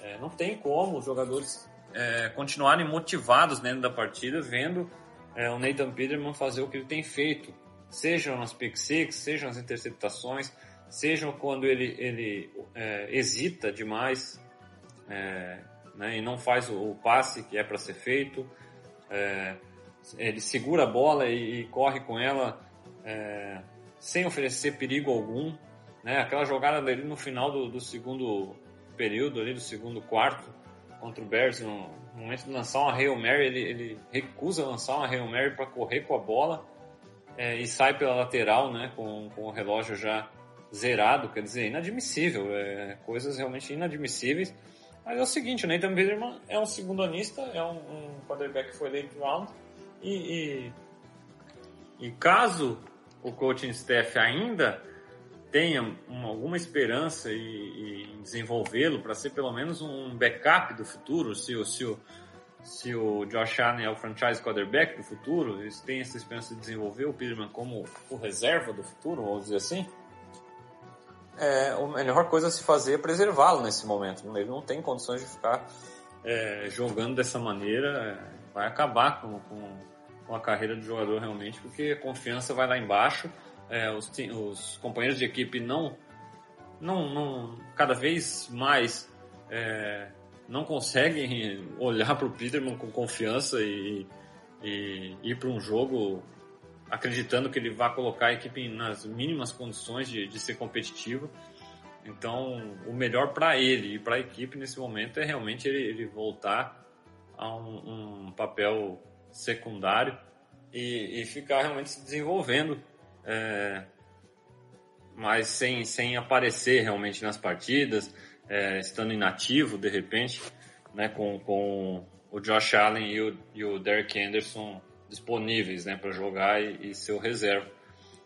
é, não tem como os jogadores é, continuarem motivados dentro da partida, vendo é, o Nathan Peterman fazer o que ele tem feito, sejam nas pick six, sejam nas interceptações, sejam quando ele, ele é, hesita demais é, né, e não faz o, o passe que é para ser feito, é, ele segura a bola e, e corre com ela sem oferecer perigo algum, né? Aquela jogada dele no final do, do segundo período ali do segundo quarto contra o Bears, no momento de lançar uma Hail Mary, ele, ele recusa lançar uma Hail Mary para correr com a bola é, e sai pela lateral, né, com, com o relógio já zerado, quer dizer, inadmissível, é, coisas realmente inadmissíveis. Mas é o seguinte, o Nathan Biderman é um segundo anista, é um, um quarterback que foi late round e, e, e caso o coaching staff ainda tenha uma, alguma esperança em, desenvolvê-lo para ser pelo menos um backup do futuro, se o, se o, se o Josh Allen é o franchise quarterback do futuro, eles têm essa esperança de desenvolver o Peterman como o reserva do futuro, vamos dizer assim, é, a melhor coisa a se fazer é preservá-lo nesse momento. Ele não tem condições de ficar é, jogando dessa maneira, é, vai acabar com, com, com a carreira do jogador realmente, porque a confiança vai lá embaixo é, os, os, companheiros de equipe não, não, não cada vez mais é, não conseguem *laughs* olhar para o Peterman com confiança e, e ir para um jogo acreditando que ele vai colocar a equipe nas mínimas condições de, de ser competitivo. Então, o melhor para ele e para a equipe nesse momento é realmente ele, ele voltar a um, um papel secundário e, e, ficar realmente se desenvolvendo é, mas sem, sem aparecer realmente nas partidas, é, estando inativo de repente, né, com, com o Josh Allen e o, e o Derek Anderson disponíveis né, para jogar e, e ser o reserva.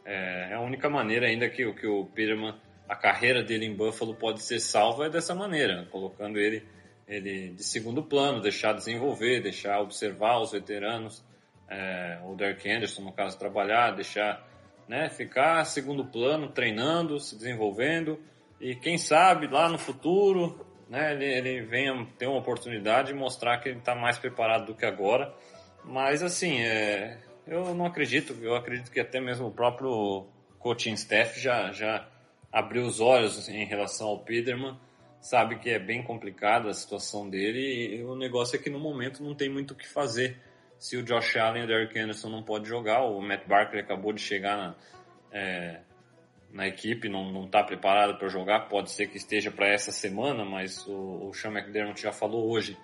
É, é, a única maneira ainda que, que o Peterman, a carreira dele em Buffalo pode ser salva é dessa maneira, colocando ele, ele de segundo plano, deixar desenvolver, deixar observar os veteranos, é, o Derek Anderson, no caso, trabalhar, deixar né? Ficar segundo plano, treinando, se desenvolvendo e quem sabe lá no futuro, né? Ele, ele venha ter uma oportunidade de mostrar que ele está mais preparado do que agora. Mas assim, é, eu não acredito. Eu acredito que até mesmo o próprio coaching staff já já abriu os olhos em relação ao Peterman sabe que é bem complicada a situação dele e o negócio é que no momento não tem muito o que fazer se o Josh Allen e o Derrick Anderson não pode jogar, o Matt Barkley acabou de chegar na, é, na equipe, não está preparado para jogar, pode ser que esteja para essa semana, mas o, o Sean McDermott já falou hoje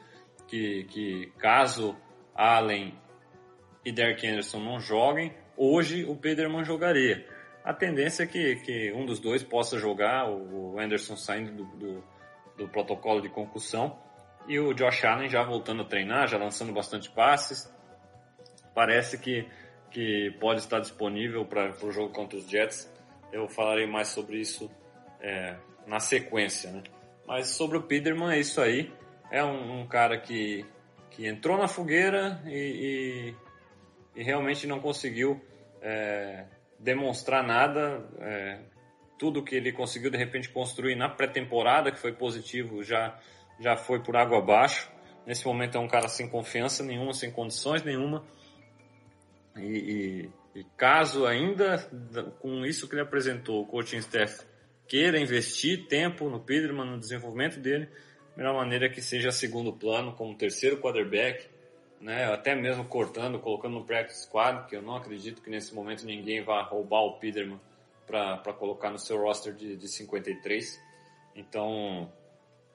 que, que caso Allen e Derrick Anderson não joguem, hoje o Peterman jogaria. A tendência é que, que um dos dois possa jogar, o Anderson saindo do, do, do protocolo de concussão, e o Josh Allen já voltando a treinar, já lançando bastante passes, parece que, que pode estar disponível para o jogo contra os Jets. Eu falarei mais sobre isso é, na sequência. Né? Mas sobre o Peterman é isso aí. É um, um cara que, que entrou na fogueira e, e, e realmente não conseguiu é, demonstrar nada. É, tudo que ele conseguiu de repente construir na pré-temporada, que foi positivo, já, já foi por água abaixo. Nesse momento é um cara sem confiança nenhuma, sem condições nenhuma. E, e, e, caso ainda com isso que ele apresentou, o coaching staff queira investir tempo no Peterman, no desenvolvimento dele, melhor maneira é que seja segundo plano, como terceiro quarterback, né, até mesmo cortando, colocando no practice squad, que eu não acredito que nesse momento ninguém vá roubar o Peterman para colocar no seu roster de, de 53. Então,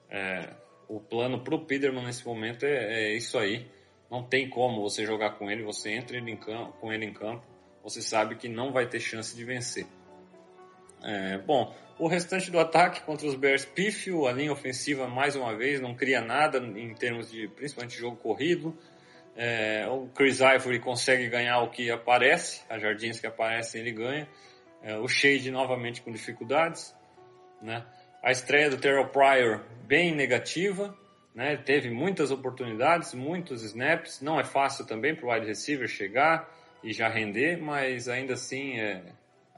é, o plano para o Peterman nesse momento é, é isso aí. Não tem como você jogar com ele, você entra ele campo, com ele em campo você sabe que não vai ter chance de vencer. É, bom, o restante do ataque contra os Bears pífio, a linha ofensiva mais uma vez não cria nada em termos de principalmente jogo corrido. É, o Chris Ivory consegue ganhar o que aparece, as jardins que aparecem ele ganha. É, o Shade novamente com dificuldades. Né? A estreia do Terrell Pryor bem negativa, né? teve muitas oportunidades, muitos snaps. Não é fácil também para o wide receiver chegar e já render, mas ainda assim é,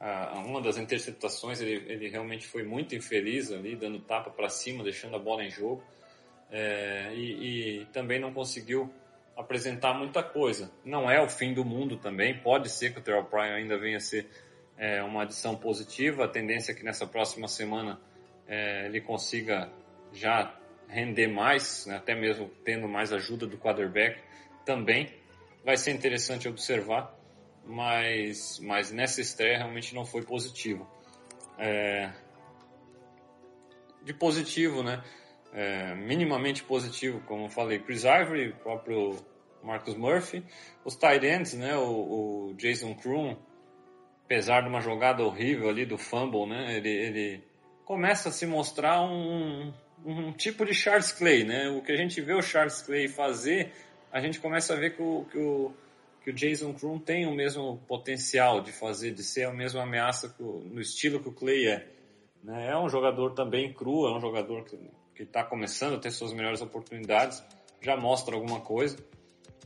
a, uma das interceptações ele, ele realmente foi muito infeliz ali, dando tapa para cima, deixando a bola em jogo. É, e, e, também não conseguiu apresentar muita coisa. Não é o fim do mundo também, pode ser que o Terrell Pryor ainda venha a ser é, uma adição positiva. A tendência é que nessa próxima semana é, ele consiga já render mais, né, até mesmo tendo mais ajuda do quarterback também. Vai ser interessante observar mas, mas nessa estreia realmente não foi positivo. É, de positivo, né? É, minimamente positivo, como eu falei, Chris Ivory, próprio Marcus Murphy, os tight ends, né? O, o Jason Kroon, apesar de uma jogada horrível ali do fumble, né? Ele, ele começa a se mostrar um, um tipo de Charles Clay, né? O que a gente vê o Charles Clay fazer, a gente começa a ver que o, que o que o Jason Kroon tem o mesmo potencial de fazer, de ser a mesma ameaça no estilo que o Clay é. Né? É um jogador também cru, é um jogador que está começando a ter suas melhores oportunidades, já mostra alguma coisa.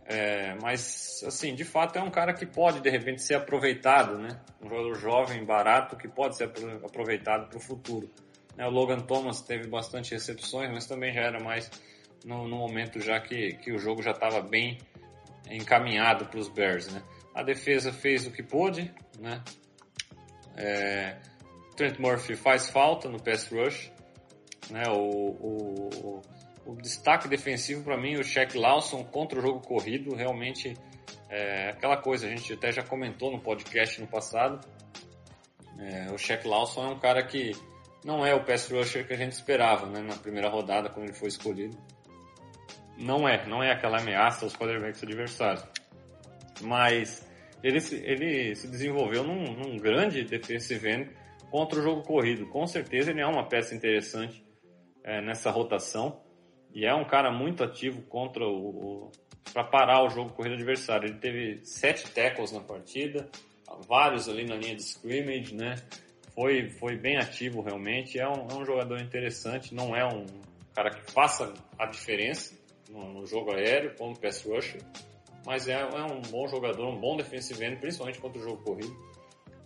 É, mas, assim, de fato é um cara que pode, de repente, ser aproveitado, né? Um jogador jovem, barato, que pode ser aproveitado para o futuro. Né? O Logan Thomas teve bastante recepções, mas também já era mais no, no momento já que, que o jogo já estava bem encaminhado para os Bears, né? A defesa fez o que pôde, né? É, Trent Murphy faz falta no pass rush, né? O, o, o destaque defensivo para mim, o Shaq Lawson contra o jogo corrido, realmente é aquela coisa, a gente até já comentou no podcast no passado. É, o Shaq Lawson é um cara que não é o pass rusher que a gente esperava, né? Na primeira rodada, quando ele foi escolhido não é, não é aquela ameaça aos quarterbacks adversários. Mas ele, ele se desenvolveu num, num grande defensive end contra o jogo corrido. Com certeza ele é uma peça interessante é, nessa rotação e é um cara muito ativo contra o, o para parar o jogo corrido adversário. Ele teve sete tackles na partida, vários ali na linha de scrimmage, né? Foi, foi bem ativo realmente. É um, é um jogador interessante, não é um cara que faça a diferença, no, jogo aéreo, como pass rusher, mas é, é, um bom jogador, um bom defensive end, principalmente contra o jogo corrido.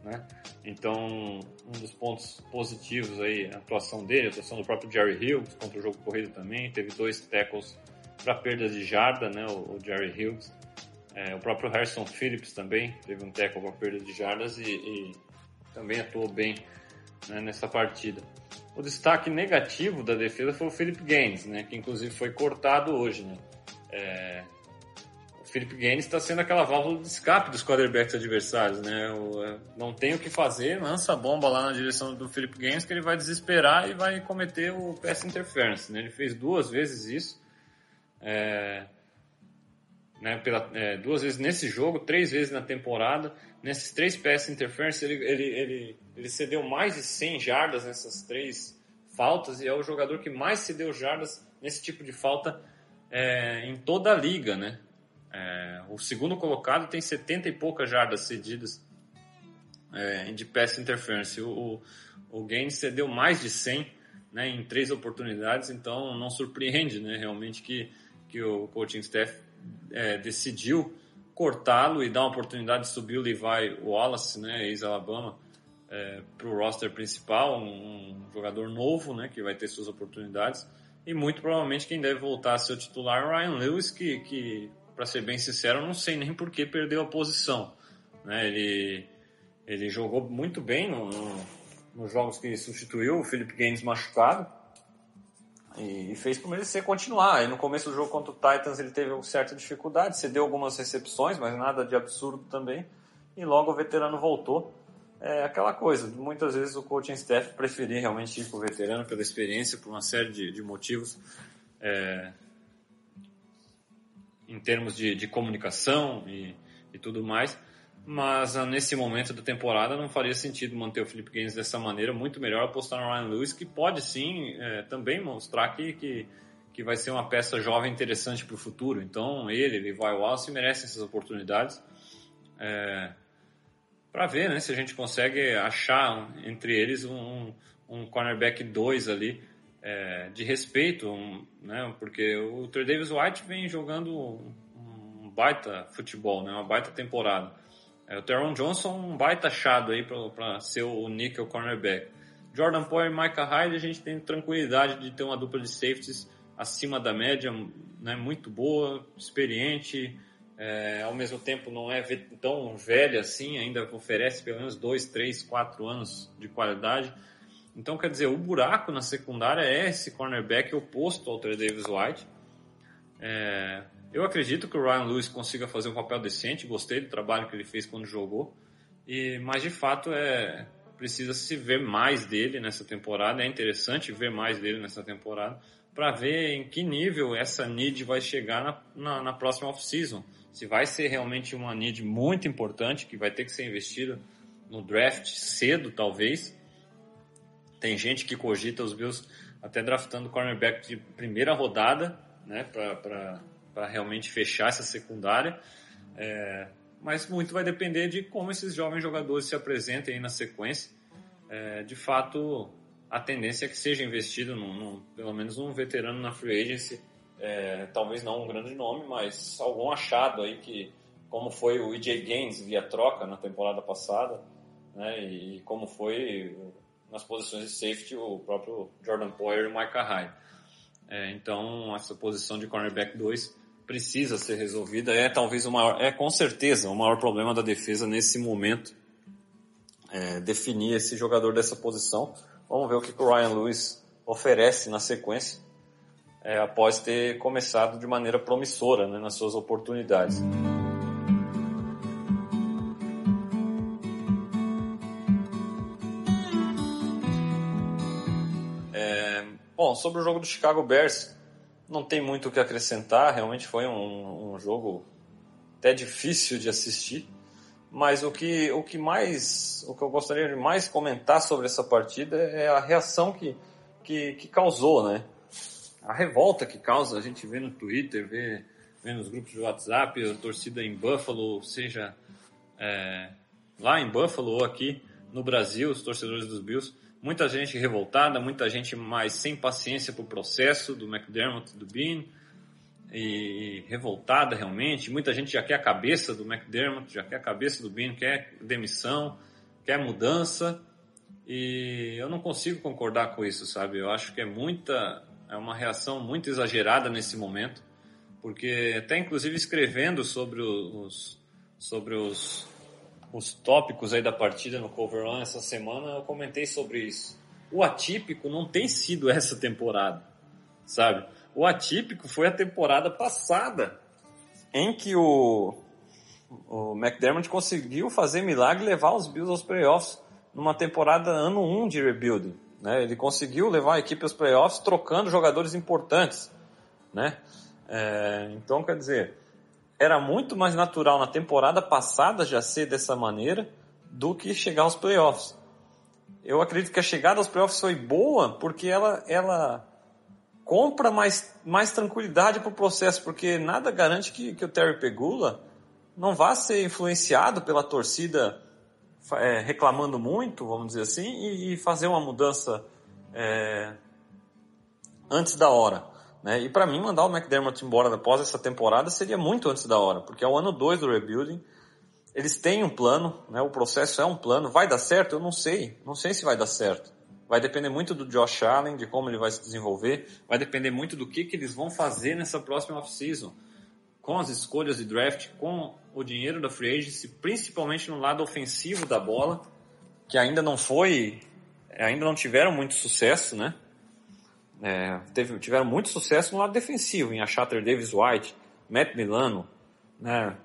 Né? Então, um dos pontos positivos aí, a atuação dele, a atuação do próprio Jerry Hughes contra o jogo corrido também, teve dois tackles para perdas de jarda, né, o, o Jerry Hughes. É, o próprio Harrison Phillips também teve um tackle para perda de jardas e, e também atuou bem né, nessa partida. O destaque negativo da defesa foi o Philip Gaines, né, que inclusive foi cortado hoje. Né. É, o Philip Gaines está sendo aquela válvula de escape dos quarterbacks adversários. Né, o, é, não tem o que fazer, lança a bomba lá na direção do Philip Gaines que ele vai desesperar e vai cometer o pass interference. Né. Ele fez duas vezes isso. É, né, pela, é, duas vezes nesse jogo, três vezes na temporada. Nesses três pass interference, ele, ele, ele, ele cedeu mais de 100 jardas nessas três faltas e é o jogador que mais cedeu jardas nesse tipo de falta é, em toda a liga, né? É, o segundo colocado tem 70 e poucas jardas cedidas é, de pass interference. O, o, o Gaines cedeu mais de 100 né, em três oportunidades, então não surpreende né, realmente que, que o coaching staff é, decidiu cortá-lo e dar uma oportunidade de subir o Levi Wallace, né, ex-Alabama, é, para o roster principal, um, um, jogador novo, né, que vai ter suas oportunidades. E muito provavelmente quem deve voltar a ser o titular é o Ryan Lewis, que, que para ser bem sincero, eu não sei nem por que perdeu a posição. Né, ele, ele jogou muito bem no, no, nos jogos que substituiu o Philip Gaines machucado e, e fez por merecer continuar. Aí no começo do jogo contra o Titans ele teve certa dificuldade, cedeu algumas recepções, mas nada de absurdo também. E logo o veterano voltou. É aquela coisa, muitas vezes o coaching staff preferir realmente ir para o veterano pela experiência, por uma série de, de motivos. É, em termos de, de comunicação e, e, tudo mais. Mas ah, nesse momento da temporada não faria sentido manter o Felipe Gaines dessa maneira, muito melhor apostar no Ryan Lewis, que pode sim é, também mostrar que, que, que vai ser uma peça jovem interessante para o futuro. Então ele, Levi Wallace merecem essas oportunidades. É, para ver né, se a gente consegue achar entre eles um, um cornerback 2 ali é, de respeito, um, né, porque o Trey Davis White vem jogando um baita futebol, né, uma baita temporada. É, o Teron Johnson, um baita achado aí para ser o nickel cornerback. Jordan Poyer e Micah Hyde, a gente tem tranquilidade de ter uma dupla de safeties acima da média, né, muito boa, experiente, é, ao mesmo tempo não é tão velha assim, ainda oferece pelo menos dois, três, quatro anos de qualidade. Então, quer dizer, o buraco na secundária é esse cornerback oposto ao Trey Davis White. É, eu acredito que o Ryan Lewis consiga fazer um papel decente, gostei do trabalho que ele fez quando jogou, e, mas de fato é precisa se ver mais dele nessa temporada, é interessante ver mais dele nessa temporada, para ver em que nível essa need vai chegar na, na, na próxima off-season. Se vai ser realmente uma need muito importante, que vai ter que ser investido no draft cedo, talvez. Tem gente que cogita os Bills até draftando cornerback de primeira rodada, né, para para realmente fechar essa secundária. É, mas muito vai depender de como esses jovens jogadores se apresentem na sequência. É, de fato, a tendência é que seja investido num, num, pelo menos um veterano na free agency, é, talvez não um grande nome, mas algum achado aí que, como foi o EJ Gaines via troca na temporada passada, né, e como foi nas posições de safety o próprio Jordan Poyer e o Micah Hyde. É, então, essa posição de cornerback 2 precisa ser resolvida. É talvez o maior, é com certeza o maior problema da defesa nesse momento. É, definir esse jogador dessa posição. Vamos ver o que, o Ryan Lewis oferece na sequência, é, após ter começado de maneira promissora né, nas suas oportunidades. É, bom, sobre o jogo do Chicago Bears, não tem muito o que acrescentar, realmente foi um, um jogo até difícil de assistir. Mas o que, o que mais, o que eu gostaria de mais comentar sobre essa partida é a reação que, que, que causou, né? A revolta que causa, a gente vê no Twitter, vê, vê nos grupos de WhatsApp, a torcida em Buffalo, seja é, lá em Buffalo ou aqui no Brasil, os torcedores dos Bills, muita gente revoltada, muita gente mais sem paciência para o processo do McDermott do Bean, e revoltada realmente. Muita gente já quer a cabeça do McDermott, já quer a cabeça do Bean, quer demissão, quer mudança. E eu não consigo concordar com isso, sabe? Eu acho que é muita, é uma reação muito exagerada nesse momento, porque até inclusive escrevendo sobre os, sobre os os tópicos aí da partida no Cover One essa semana, eu comentei sobre isso. O atípico não tem sido essa temporada, sabe? O atípico foi a temporada passada, em que o, o McDermott conseguiu fazer milagre levar os Bills aos playoffs numa temporada ano 1 de rebuilding. Né? Ele conseguiu levar a equipe aos playoffs trocando jogadores importantes. Né? É, então, quer dizer, era muito mais natural na temporada passada já ser dessa maneira do que chegar aos playoffs. Eu acredito que a chegada aos playoffs foi boa porque ela, ela compra mais, mais tranquilidade para o processo, porque nada garante que, que o Terry Pegula não vá ser influenciado pela torcida é, reclamando muito, vamos dizer assim, e, e fazer uma mudança é, antes da hora. Né? E para mim, mandar o McDermott embora após essa temporada seria muito antes da hora, porque é o ano 2 do rebuilding. Eles têm um plano, né? o processo é um plano. Vai dar certo? Eu não sei. Não sei se vai dar certo. Vai depender muito do Josh Allen, de como ele vai se desenvolver. Vai depender muito do que, que eles vão fazer nessa próxima off-season. Com as escolhas de draft, com o dinheiro da free agency, principalmente no lado ofensivo da bola, que ainda não foi, ainda não tiveram muito sucesso, né? É, teve, tiveram muito sucesso no lado defensivo, em achar Davis White, Matt Milano, né,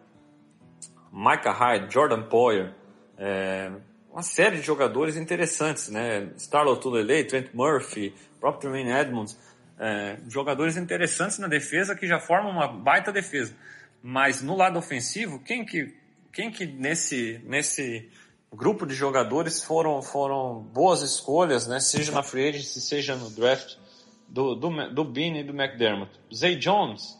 Micah Hyde, Jordan Poyer, é, uma série de jogadores interessantes, né, Starlo Tulele, Trent Murphy, próprio Tremaine Edmonds, é, jogadores interessantes na defesa que já formam uma baita defesa. Mas no lado ofensivo, quem que, quem que nesse, nesse grupo de jogadores foram, foram boas escolhas, né? Seja na free agency, seja no draft do, do, do Bean e do McDermott. Zay Jones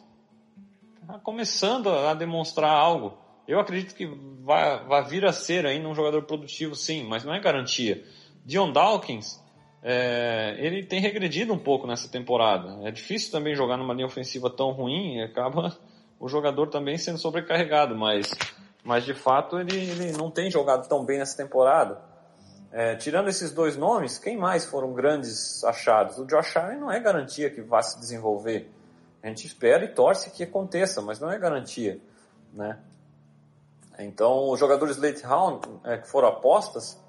tá começando a demonstrar algo. Eu acredito que vai, vai vir a ser ainda um jogador produtivo, sim, mas não é garantia. Dion Dawkins, é, ele tem regredido um pouco nessa temporada. É difícil também jogar numa linha ofensiva tão ruim acaba *laughs* o jogador também sendo sobrecarregado, mas, mas de fato ele, ele não tem jogado tão bem nessa temporada. É, tirando esses dois nomes, quem mais foram grandes achados? O Josh Allen não é garantia que vá se desenvolver. A gente espera e torce que aconteça, mas não é garantia, né? Então, os jogadores late round é, que foram apostas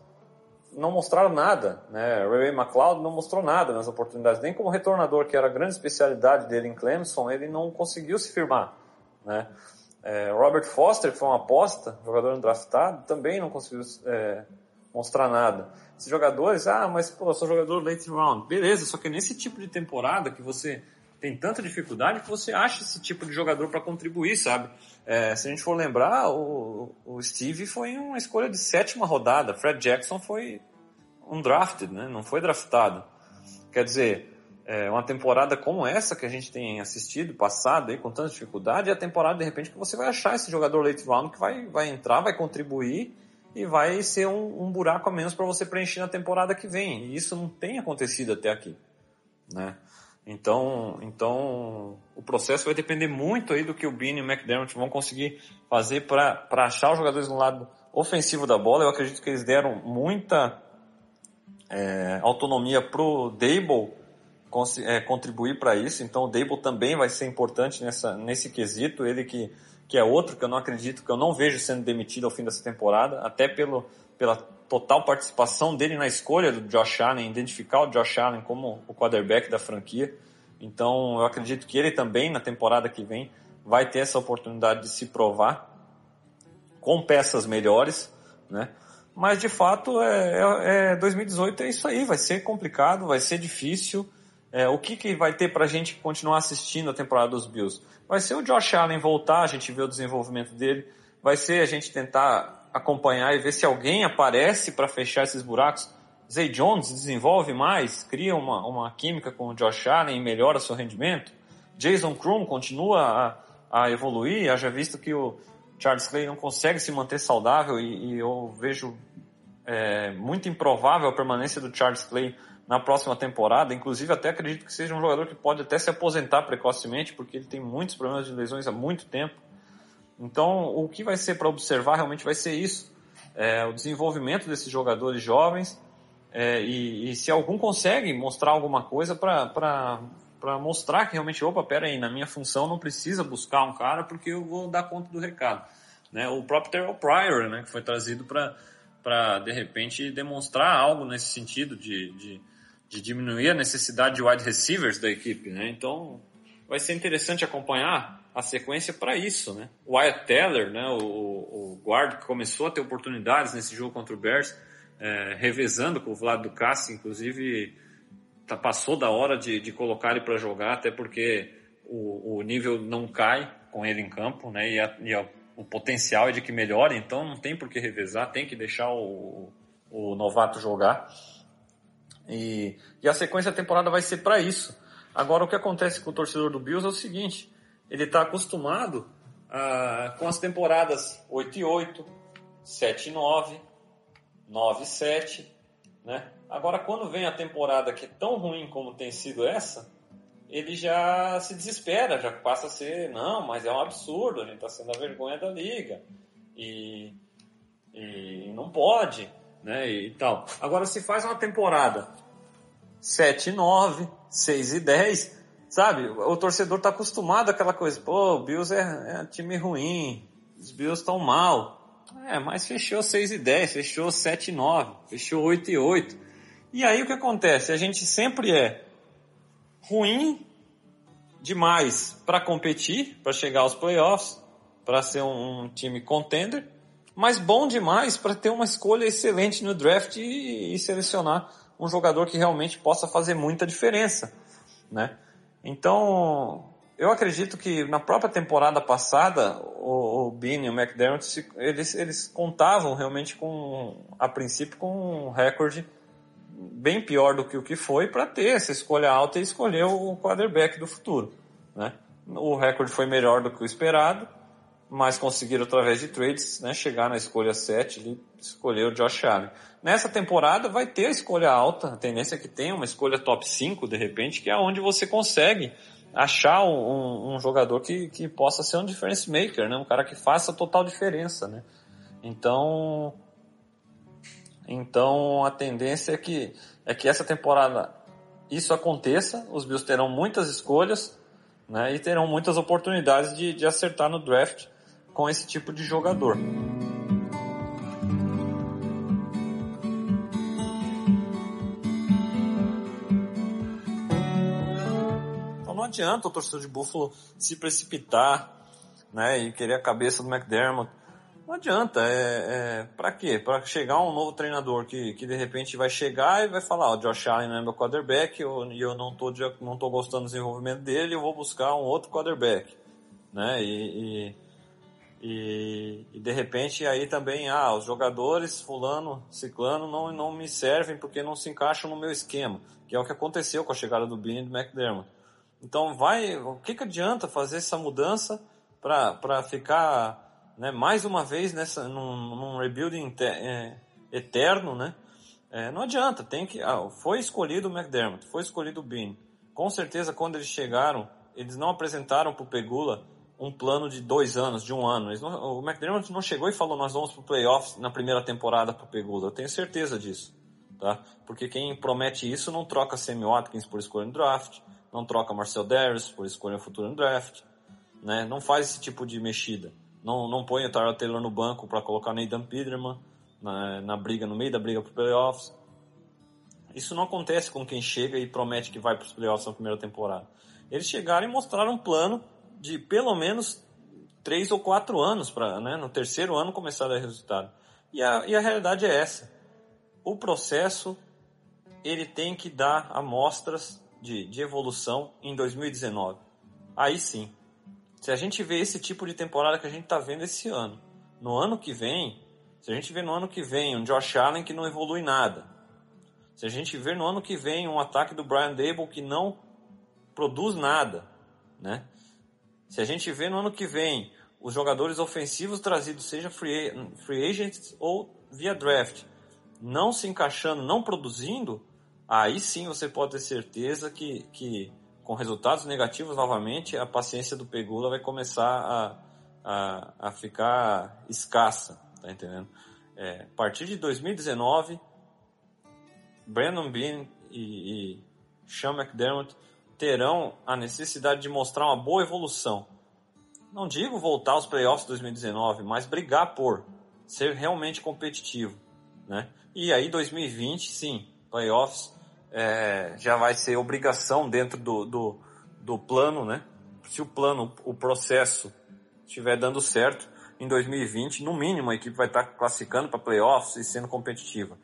não mostraram nada, né? Ray McLeod não mostrou nada nas oportunidades, nem como retornador, que era a grande especialidade dele em Clemson, ele não conseguiu se firmar, né? É, Robert Foster, que foi uma aposta, jogador draftado, também não conseguiu é, mostrar nada. Esses jogadores, ah, mas pô, eu sou jogador late round. Beleza, só que nesse tipo de temporada que você tem tanta dificuldade que você acha esse tipo de jogador para contribuir, sabe? É, se a gente for lembrar, o, o Steve foi uma escolha de sétima rodada, Fred Jackson foi um drafted, né? Não foi draftado. Quer dizer, é, uma temporada como essa que a gente tem assistido, passada aí, com tanta dificuldade, é a temporada de repente que você vai achar esse jogador late round que vai, vai entrar, vai contribuir e vai ser um, um buraco a menos para você preencher na temporada que vem. E isso não tem acontecido até aqui, né? Então, então o processo vai depender muito aí do que o Bean e o McDermott vão conseguir fazer para achar os jogadores no lado ofensivo da bola. Eu acredito que eles deram muita é, autonomia pro Dable é, contribuir para isso. Então o Dable também vai ser importante nessa, nesse quesito. Ele que, que é outro que eu não acredito, que eu não vejo sendo demitido ao fim dessa temporada, até pelo, pela total participação dele na escolha do Josh Allen, identificar o Josh Allen como o quarterback da franquia. Então, eu acredito que ele também, na temporada que vem, vai ter essa oportunidade de se provar com peças melhores, né? Mas, de fato, é, é, é 2018 é isso aí, vai ser complicado, vai ser difícil. É, o que, que vai ter para a gente continuar assistindo a temporada dos Bills? Vai ser o Josh Allen voltar, a gente ver o desenvolvimento dele, vai ser a gente tentar acompanhar e ver se alguém aparece para fechar esses buracos. Zay Jones desenvolve mais, cria uma, uma química com o Josh Allen e melhora seu rendimento. Jason Krum continua a, a evoluir, haja visto que o Charles Clay não consegue se manter saudável e, e eu vejo é, muito improvável a permanência do Charles Clay na próxima temporada. Inclusive, até acredito que seja um jogador que pode até se aposentar precocemente, porque ele tem muitos problemas de lesões há muito tempo. Então, o que vai ser para observar realmente vai ser isso: é, o desenvolvimento desses jogadores jovens é, e, e, se algum consegue mostrar alguma coisa para mostrar que realmente, opa, pera aí, na minha função não precisa buscar um cara porque eu vou dar conta do recado. Né? O próprio Terrell Pryor, né, que foi trazido para, de repente, demonstrar algo nesse sentido de, de, de, diminuir a necessidade de wide receivers da equipe. Né? Então, vai ser interessante acompanhar a sequência para isso, né? O Wyatt Teller, né, o, o guard que começou a ter oportunidades nesse jogo contra o Bears, é, revezando com o Vlad Ducassi, inclusive tá, passou da hora de, de colocar ele para jogar, até porque o, o, nível não cai com ele em campo, né? E, a, e a, o potencial é de que melhore, então não tem por que revezar, tem que deixar o, o novato jogar. E, e a sequência da temporada vai ser para isso. Agora, o que acontece com o torcedor do Bills é o seguinte: ele está acostumado ah, com as temporadas 8 e 8, 7 e 9, 9 e 7, né? Agora, quando vem a temporada que é tão ruim como tem sido essa, ele já se desespera, já passa a ser, não, mas é um absurdo, a gente está sendo a vergonha da liga. E, e não pode, né? E tal. Agora, se faz uma temporada 7 e 9, 6 e 10, Sabe, o torcedor tá acostumado àquela coisa, pô, o Bills é, é time ruim, os Bills estão mal. É, mas fechou 6 e 10, fechou 7 e 9, fechou 8 e 8. E aí o que acontece? A gente sempre é ruim demais para competir, para chegar aos playoffs, para ser um, um, time contender, mas bom demais para ter uma escolha excelente no draft e, e selecionar um jogador que realmente possa fazer muita diferença, né? Então, eu acredito que na própria temporada passada, o, o Bean e o McDermott, eles, eles contavam realmente com, a princípio, com um recorde bem pior do que o que foi para ter essa escolha alta e escolher o quarterback do futuro. Né? O recorde foi melhor do que o esperado, mas conseguiram através de trades né, chegar na escolha 7 e escolher o Josh Allen. Nessa temporada vai ter a escolha alta, a tendência é que tenha uma escolha top 5 de repente, que é onde você consegue achar um, um, jogador que, que possa ser um difference maker, né? Um cara que faça total diferença, né? Então, então a tendência é que é que essa temporada isso aconteça, os Bills terão muitas escolhas, né? E terão muitas oportunidades de, de acertar no draft com esse tipo de jogador. adianta o torcedor de Buffalo se precipitar, né, e querer a cabeça do McDermott. Não adianta, é, é para quê? Para chegar um novo treinador que, que de repente vai chegar e vai falar, o Josh Allen não é meu quarterback, eu, e eu não tô, não tô gostando do desenvolvimento dele, eu vou buscar um outro quarterback, né, e, e, e, e de repente aí também, ah, os jogadores fulano, ciclano não, não me servem porque não se encaixam no meu esquema, que é o que aconteceu com a chegada do Bean e do McDermott. Então vai, o que, que adianta fazer essa mudança para ficar né, mais uma vez nessa, num, num rebuilding é, eterno, né? É, não adianta, tem que. Ah, foi escolhido o McDermott, foi escolhido o Bean. Com certeza, quando eles chegaram, eles não apresentaram para o Pegula um plano de dois anos, de um ano. Não, o McDermott não chegou e falou: nós vamos para o playoffs na primeira temporada para o Pegula. Eu tenho certeza disso, tá? Porque quem promete isso não troca Sammy Watkins por escolha no draft, não troca Marcel Darius por escolha futura no draft, né? Não faz esse tipo de mexida. Não, não põe o Tyler Taylor no banco para colocar Nathan Peterman na, na briga, no meio da briga para playoffs. Isso não acontece com quem chega e promete que vai para os playoffs na primeira temporada. Eles chegaram e mostraram um plano de pelo menos três ou quatro anos para, né, no terceiro ano começar a dar resultado. E a, e a realidade é essa. O processo ele tem que dar amostras de, de evolução em 2019. Aí sim, se a gente vê esse tipo de temporada que a gente está vendo esse ano, no ano que vem, se a gente vê no ano que vem um Josh Allen que não evolui nada, se a gente vê no ano que vem um ataque do Brian Dable que não produz nada, né? Se a gente vê no ano que vem os jogadores ofensivos trazidos, seja free, free agents ou via draft, não se encaixando, não produzindo, aí sim você pode ter certeza que, que com resultados negativos novamente, a paciência do Pegula vai começar a, a, a ficar escassa, tá entendendo? É, a partir de 2019, Brandon Bean e, e Sean McDermott terão a necessidade de mostrar uma boa evolução. Não digo voltar aos playoffs de 2019, mas brigar por ser realmente competitivo, né? E aí 2020, sim, playoffs é, já vai ser obrigação dentro do, do, do plano, né? Se o plano, o processo estiver dando certo, em 2020, no mínimo a equipe vai estar classificando para playoffs e sendo competitiva.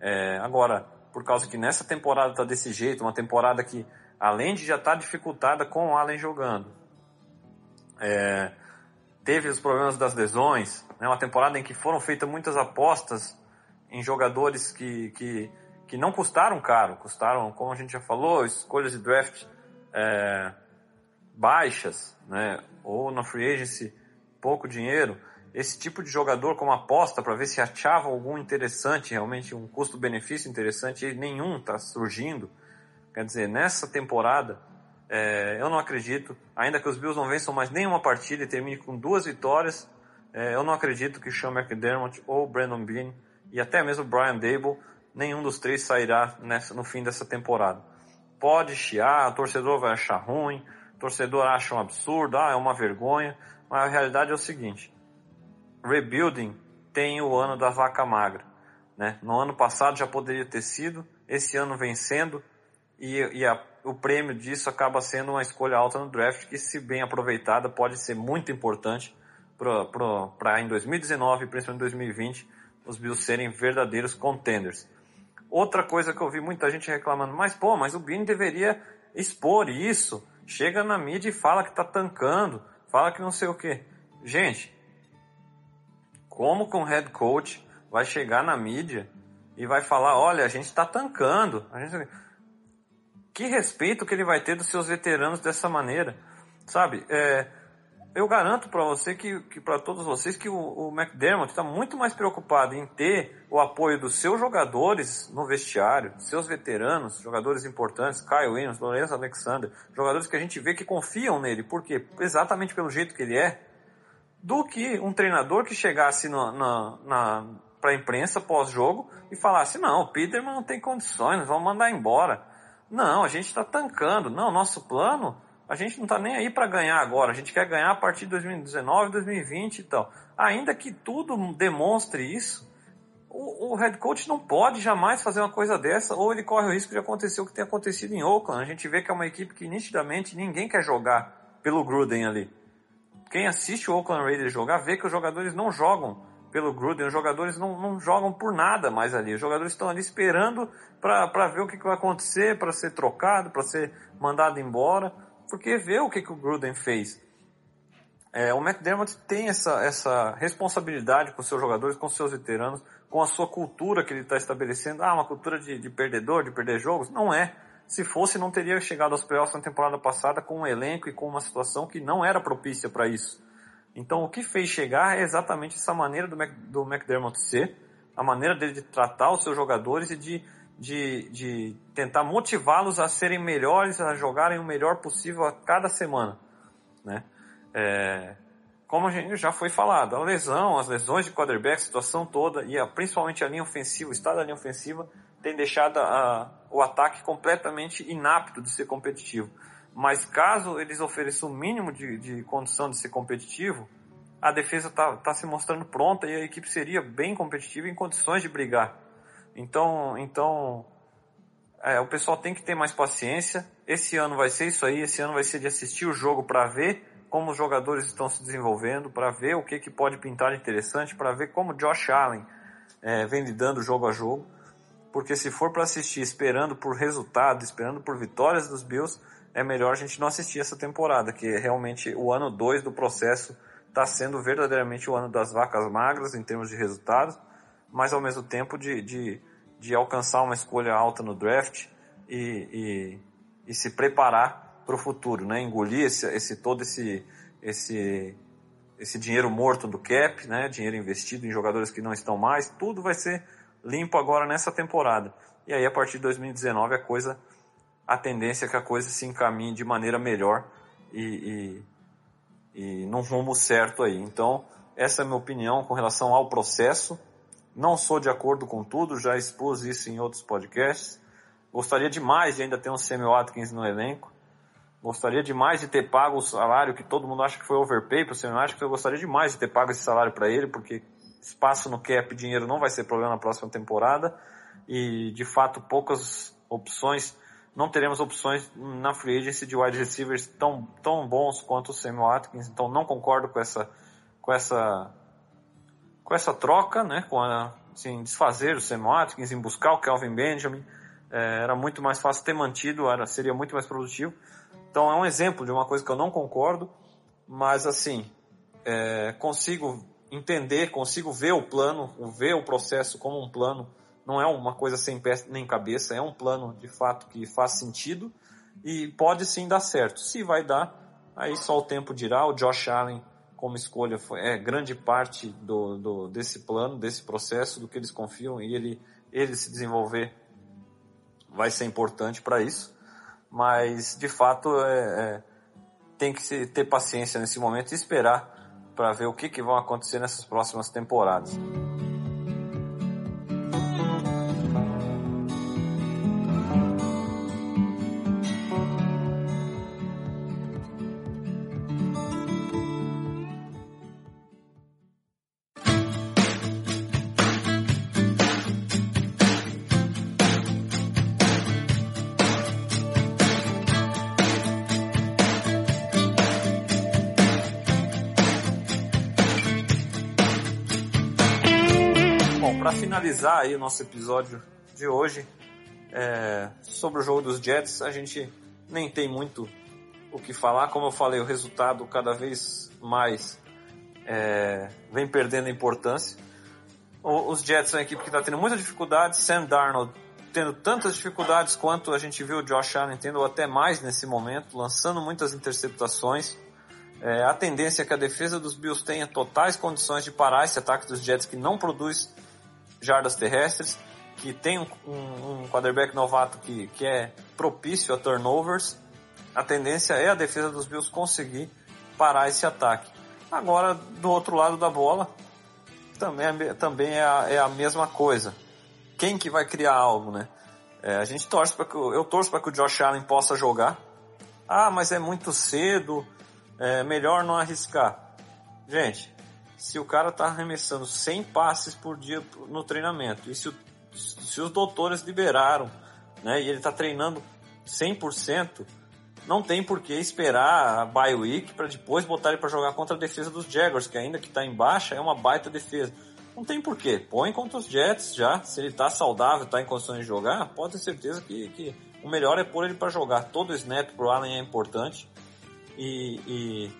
É, agora, por causa que nessa temporada está desse jeito, uma temporada que, além de já estar dificultada com o Allen jogando, é, teve os problemas das lesões, né, uma temporada em que foram feitas muitas apostas em jogadores que, que que não custaram caro, custaram, como a gente já falou, escolhas de draft é, baixas, né, ou na free agency pouco dinheiro. Esse tipo de jogador como aposta para ver se achava algum interessante, realmente um custo-benefício interessante, e nenhum está surgindo. Quer dizer, nessa temporada, é, eu não acredito, ainda que os Bills não vençam mais nenhuma partida e termine com duas vitórias, é, eu não acredito que Sean McDermott ou Brandon Bean e até mesmo Brian Dable nenhum dos três sairá nessa, no fim dessa temporada. Pode chiar, o torcedor vai achar ruim, o torcedor acha um absurdo, ah, é uma vergonha, mas a realidade é o seguinte: rebuilding tem o ano da vaca magra. Né? No ano passado já poderia ter sido, esse ano vencendo, e, e a, o prêmio disso acaba sendo uma escolha alta no draft, que, se bem aproveitada, pode ser muito importante para em 2019 e principalmente em 2020 os Bills serem verdadeiros contenders. Outra coisa que eu vi muita gente reclamando, mas pô, mas o Bini deveria expor isso chega na mídia e fala que tá tancando, fala que não sei o que. Gente, como que um head coach vai chegar na mídia e vai falar, olha, a gente está tancando. Gente... Que respeito que ele vai ter dos seus veteranos dessa maneira, sabe? É, eu garanto para você que, que para todos vocês que o, o McDermott está muito mais preocupado em ter o apoio dos seus jogadores no vestiário, seus veteranos, jogadores importantes, Kyle Williams, Lourenço Alexander, jogadores que a gente vê que confiam nele, porque exatamente pelo jeito que ele é, do que um treinador que chegasse na, na, na para a imprensa pós-jogo e falasse: não, o Peterman não tem condições, vamos mandar embora. Não, a gente está tancando. Não, nosso plano, a gente não está nem aí para ganhar agora. A gente quer ganhar a partir de 2019, 2020 e tal. Ainda que tudo demonstre isso, o, o head coach não pode jamais fazer uma coisa dessa, ou ele corre o risco de acontecer o que tem acontecido em Oakland. A gente vê que é uma equipe que nitidamente ninguém quer jogar pelo Gruden ali. Quem assiste o Oakland Raiders jogar vê que os jogadores não jogam pelo Gruden, os jogadores não, não jogam por nada mais ali. Os jogadores estão ali esperando para ver o que, que vai acontecer, para ser trocado, para ser mandado embora, porque vê o que, que o Gruden fez. É, o McDermott tem essa, essa responsabilidade com seus jogadores, com seus veteranos, com a sua cultura que ele está estabelecendo. Ah, uma cultura de, de perdedor, de perder jogos? Não é. Se fosse, não teria chegado aos playoffs na temporada passada com um elenco e com uma situação que não era propícia para isso. Então, o que fez chegar é exatamente essa maneira do, Mac, do McDermott ser, a maneira dele de tratar os seus jogadores e de, de, de tentar motivá-los a serem melhores, a jogarem o melhor possível a cada semana. Né? É, como a gente já foi falado, a lesão, as lesões de quarterback, a situação toda, e a, principalmente a linha ofensiva, o estado da linha ofensiva, tem deixado a, o ataque completamente inapto de ser competitivo. Mas caso eles ofereçam o mínimo de, de condição de ser competitivo, a defesa está tá se mostrando pronta e a equipe seria bem competitiva em condições de brigar. Então, então é, o pessoal tem que ter mais paciência. Esse ano vai ser isso aí. Esse ano vai ser de assistir o jogo para ver como os jogadores estão se desenvolvendo, para ver o que, que pode pintar de interessante, para ver como Josh Allen é, vem lidando jogo a jogo porque se for para assistir esperando por resultado, esperando por vitórias dos Bills, é melhor a gente não assistir essa temporada, que realmente o ano 2 do processo está sendo verdadeiramente o ano das vacas magras em termos de resultados, mas ao mesmo tempo de, de, de alcançar uma escolha alta no draft e, e, e se preparar para o futuro, né? engolir esse, esse todo esse, esse, esse dinheiro morto do cap, né? dinheiro investido em jogadores que não estão mais, tudo vai ser limpo agora nessa temporada. E aí a partir de 2019 a coisa, a tendência é que a coisa se encaminhe de maneira melhor e, e, e num rumo certo aí. Então essa é a minha opinião com relação ao processo. Não sou de acordo com tudo, já expus isso em outros podcasts. Gostaria demais de ainda ter um Samuel Watkins no elenco. Gostaria demais de ter pago o salário que todo mundo acha que foi overpay para o Samuel Watkins. Eu gostaria demais de ter pago esse salário para ele, porque espaço no cap, dinheiro não vai ser problema na próxima temporada e de fato poucas opções, não teremos opções na free agency de wide receivers tão, tão bons quanto o Sam Watkins, então não concordo com essa com essa com essa troca, né, com a, assim, desfazer o Sam Watkins, em buscar o Calvin Benjamin, é, era muito mais fácil ter mantido, era, seria muito mais produtivo. Então é um exemplo de uma coisa que eu não concordo, mas assim, é, consigo entender, consigo ver o plano, ver o processo como um plano. Não é uma coisa sem pé nem cabeça, é um plano de fato que faz sentido e pode sim dar certo. Se vai dar, aí só o tempo dirá. O Josh Allen, como escolha, foi, é grande parte do, do, desse plano, desse processo, do que eles confiam e ele, ele se desenvolver vai ser importante para isso. Mas, de fato, é, é, tem que ter paciência nesse momento e esperar para ver o que, que vão acontecer nessas próximas temporadas. Finalizar aí o nosso episódio de hoje é, sobre o jogo dos Jets, a gente nem tem muito o que falar. Como eu falei, o resultado cada vez mais é, vem perdendo importância. O, os Jets são uma equipe que está tendo muita dificuldade. Sam Darnold tendo tantas dificuldades quanto a gente viu o Josh Allen tendo, ou até mais nesse momento, lançando muitas interceptações. É, a tendência é que a defesa dos Bills tenha totais condições de parar esse ataque dos Jets que não produz jardas terrestres, que tem um, um, quarterback novato que, que é propício a turnovers. A tendência é a defesa dos Bills conseguir parar esse ataque. Agora, do outro lado da bola, também, é, também é, a, é a mesma coisa quem que vai criar algo, né? É, a gente torce para que eu torço para que o Josh Allen possa jogar. Ah, mas é muito cedo, é melhor não arriscar. Gente, se o cara tá arremessando 100 passes por dia no treinamento e se, o, se os doutores liberaram, né, e ele tá treinando 100%, não tem por que esperar a bye week para depois botar ele para jogar contra a defesa dos Jaguars, que ainda que tá em baixa é uma baita defesa. Não tem porquê. Põe contra os Jets já. Se ele tá saudável, tá em condições de jogar, pode ter certeza que, que o melhor é pôr ele para jogar. Todo snap pro Allen é importante. E, e,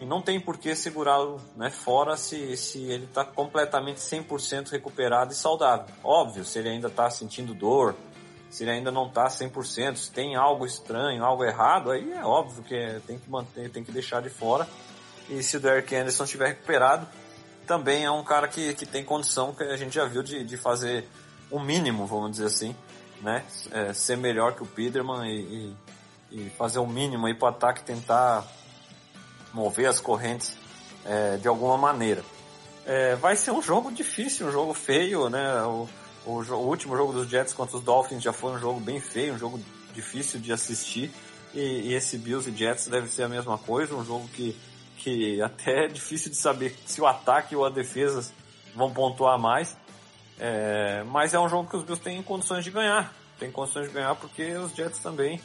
e não tem por que segurá-lo né, fora se, se ele tá completamente 100% recuperado e saudável. Óbvio, se ele ainda tá sentindo dor, se ele ainda não tá 100%, se tem algo estranho, algo errado, aí é óbvio que tem que manter, tem que deixar de fora. E se o Derrick Anderson estiver recuperado, também é um cara que, que tem condição, que a gente já viu, de, de fazer o mínimo, vamos dizer assim, né? É, ser melhor que o Peterman e, e, e fazer o mínimo aí para o ataque tentar mover as correntes é, de alguma maneira. É, vai ser um jogo difícil, um jogo feio, né? O, o, o, último jogo dos Jets contra os Dolphins já foi um jogo bem feio, um jogo difícil de assistir. E, e esse Bills e Jets deve ser a mesma coisa, um jogo que que *laughs* até é difícil de saber se o ataque ou a defesa vão pontuar mais. É, mas é um jogo que os Bills têm condições de ganhar. Tem condições de ganhar porque os Jets também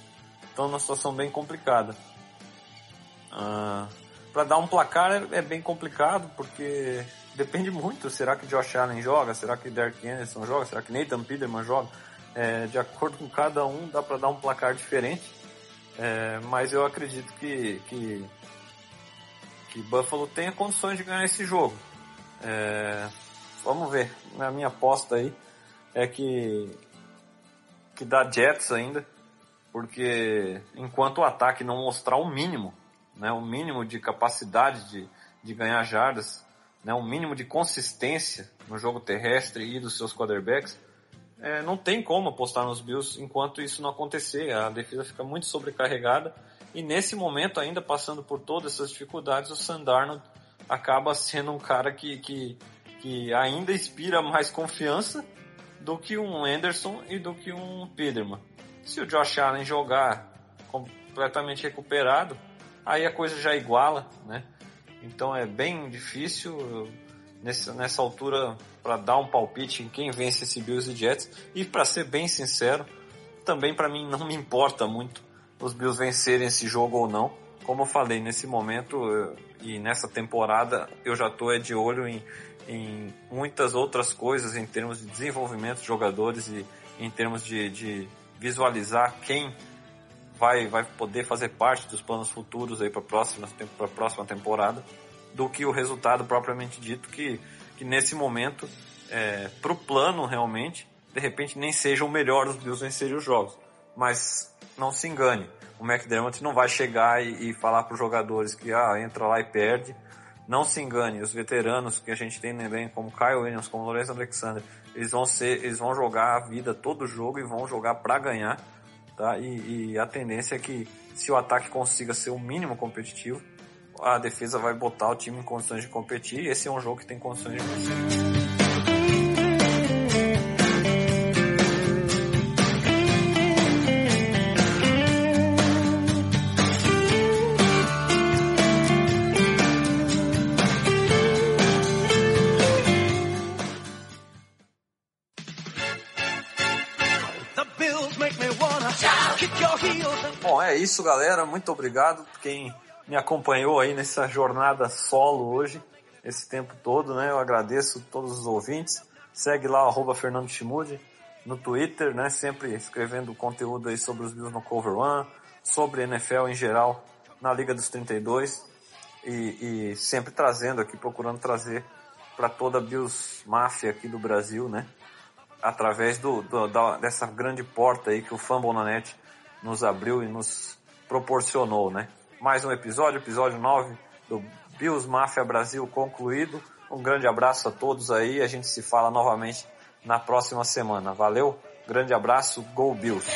estão numa situação bem complicada. Ah, para dar um placar é, é, bem complicado porque depende muito. Será que Josh Allen joga? Será que Derek Anderson joga? Será que Nathan Peterman joga? É, de acordo com cada um, dá para dar um placar diferente. É, mas eu acredito que, que que Buffalo tenha condições de ganhar esse jogo. É, vamos ver. A minha aposta aí é que que dá Jets ainda, porque enquanto o ataque não mostrar o mínimo, né, o mínimo de capacidade de, de ganhar jardas, né, o mínimo de consistência no jogo terrestre e dos seus quarterbacks, é, não tem como apostar nos Bills enquanto isso não acontecer. A defesa fica muito sobrecarregada e nesse momento, ainda passando por todas essas dificuldades, o Sandarno acaba sendo um cara que, que, que ainda inspira mais confiança do que um Anderson e do que um Peterman. Se o Josh Allen jogar completamente recuperado, aí a coisa já iguala, né? Então é bem difícil nessa, nessa altura para dar um palpite em quem vence esse Bills e Jets. E para ser bem sincero, também para mim não me importa muito os Bills vencerem esse jogo ou não. Como eu falei, nesse momento e nessa temporada eu já estou de olho em, em muitas outras coisas em termos de desenvolvimento de jogadores e em termos de, de visualizar quem vai, vai poder fazer parte dos planos futuros aí para a próxima, próxima temporada do que o resultado propriamente dito que, que nesse momento é, para o plano realmente de repente nem seja o melhor dos Bills vencerem os jogos mas não se engane, o McDermott não vai chegar e, e falar para os jogadores que ah, entra lá e perde. Não se engane, os veteranos que a gente tem também, como Kyle Williams, como Lourenço Alexander, eles vão ser, eles vão jogar a vida todo jogo e vão jogar para ganhar, tá? E, e a tendência é que se o ataque consiga ser o mínimo competitivo, a defesa vai botar o time em condições de competir. Esse é um jogo que tem condições de vencer. Isso, galera. Muito obrigado quem me acompanhou aí nessa jornada solo hoje, esse tempo todo, né? Eu agradeço todos os ouvintes. Segue lá, arroba Fernando Chimude, no Twitter, né? Sempre escrevendo conteúdo aí sobre os Bills no Cover One, sobre NFL em geral na Liga dos 32 e, e sempre trazendo aqui, procurando trazer para toda a Bills Máfia aqui do Brasil, né? Através do, do da, dessa grande porta aí que o Fambonanet nos abriu e nos proporcionou, né? Mais um episódio, episódio 9 do Bills Mafia Brasil concluído. Um grande abraço a todos aí, a gente se fala novamente na próxima semana. Valeu, grande abraço, Go Bills!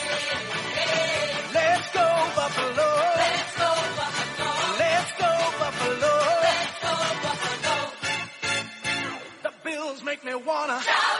wanna.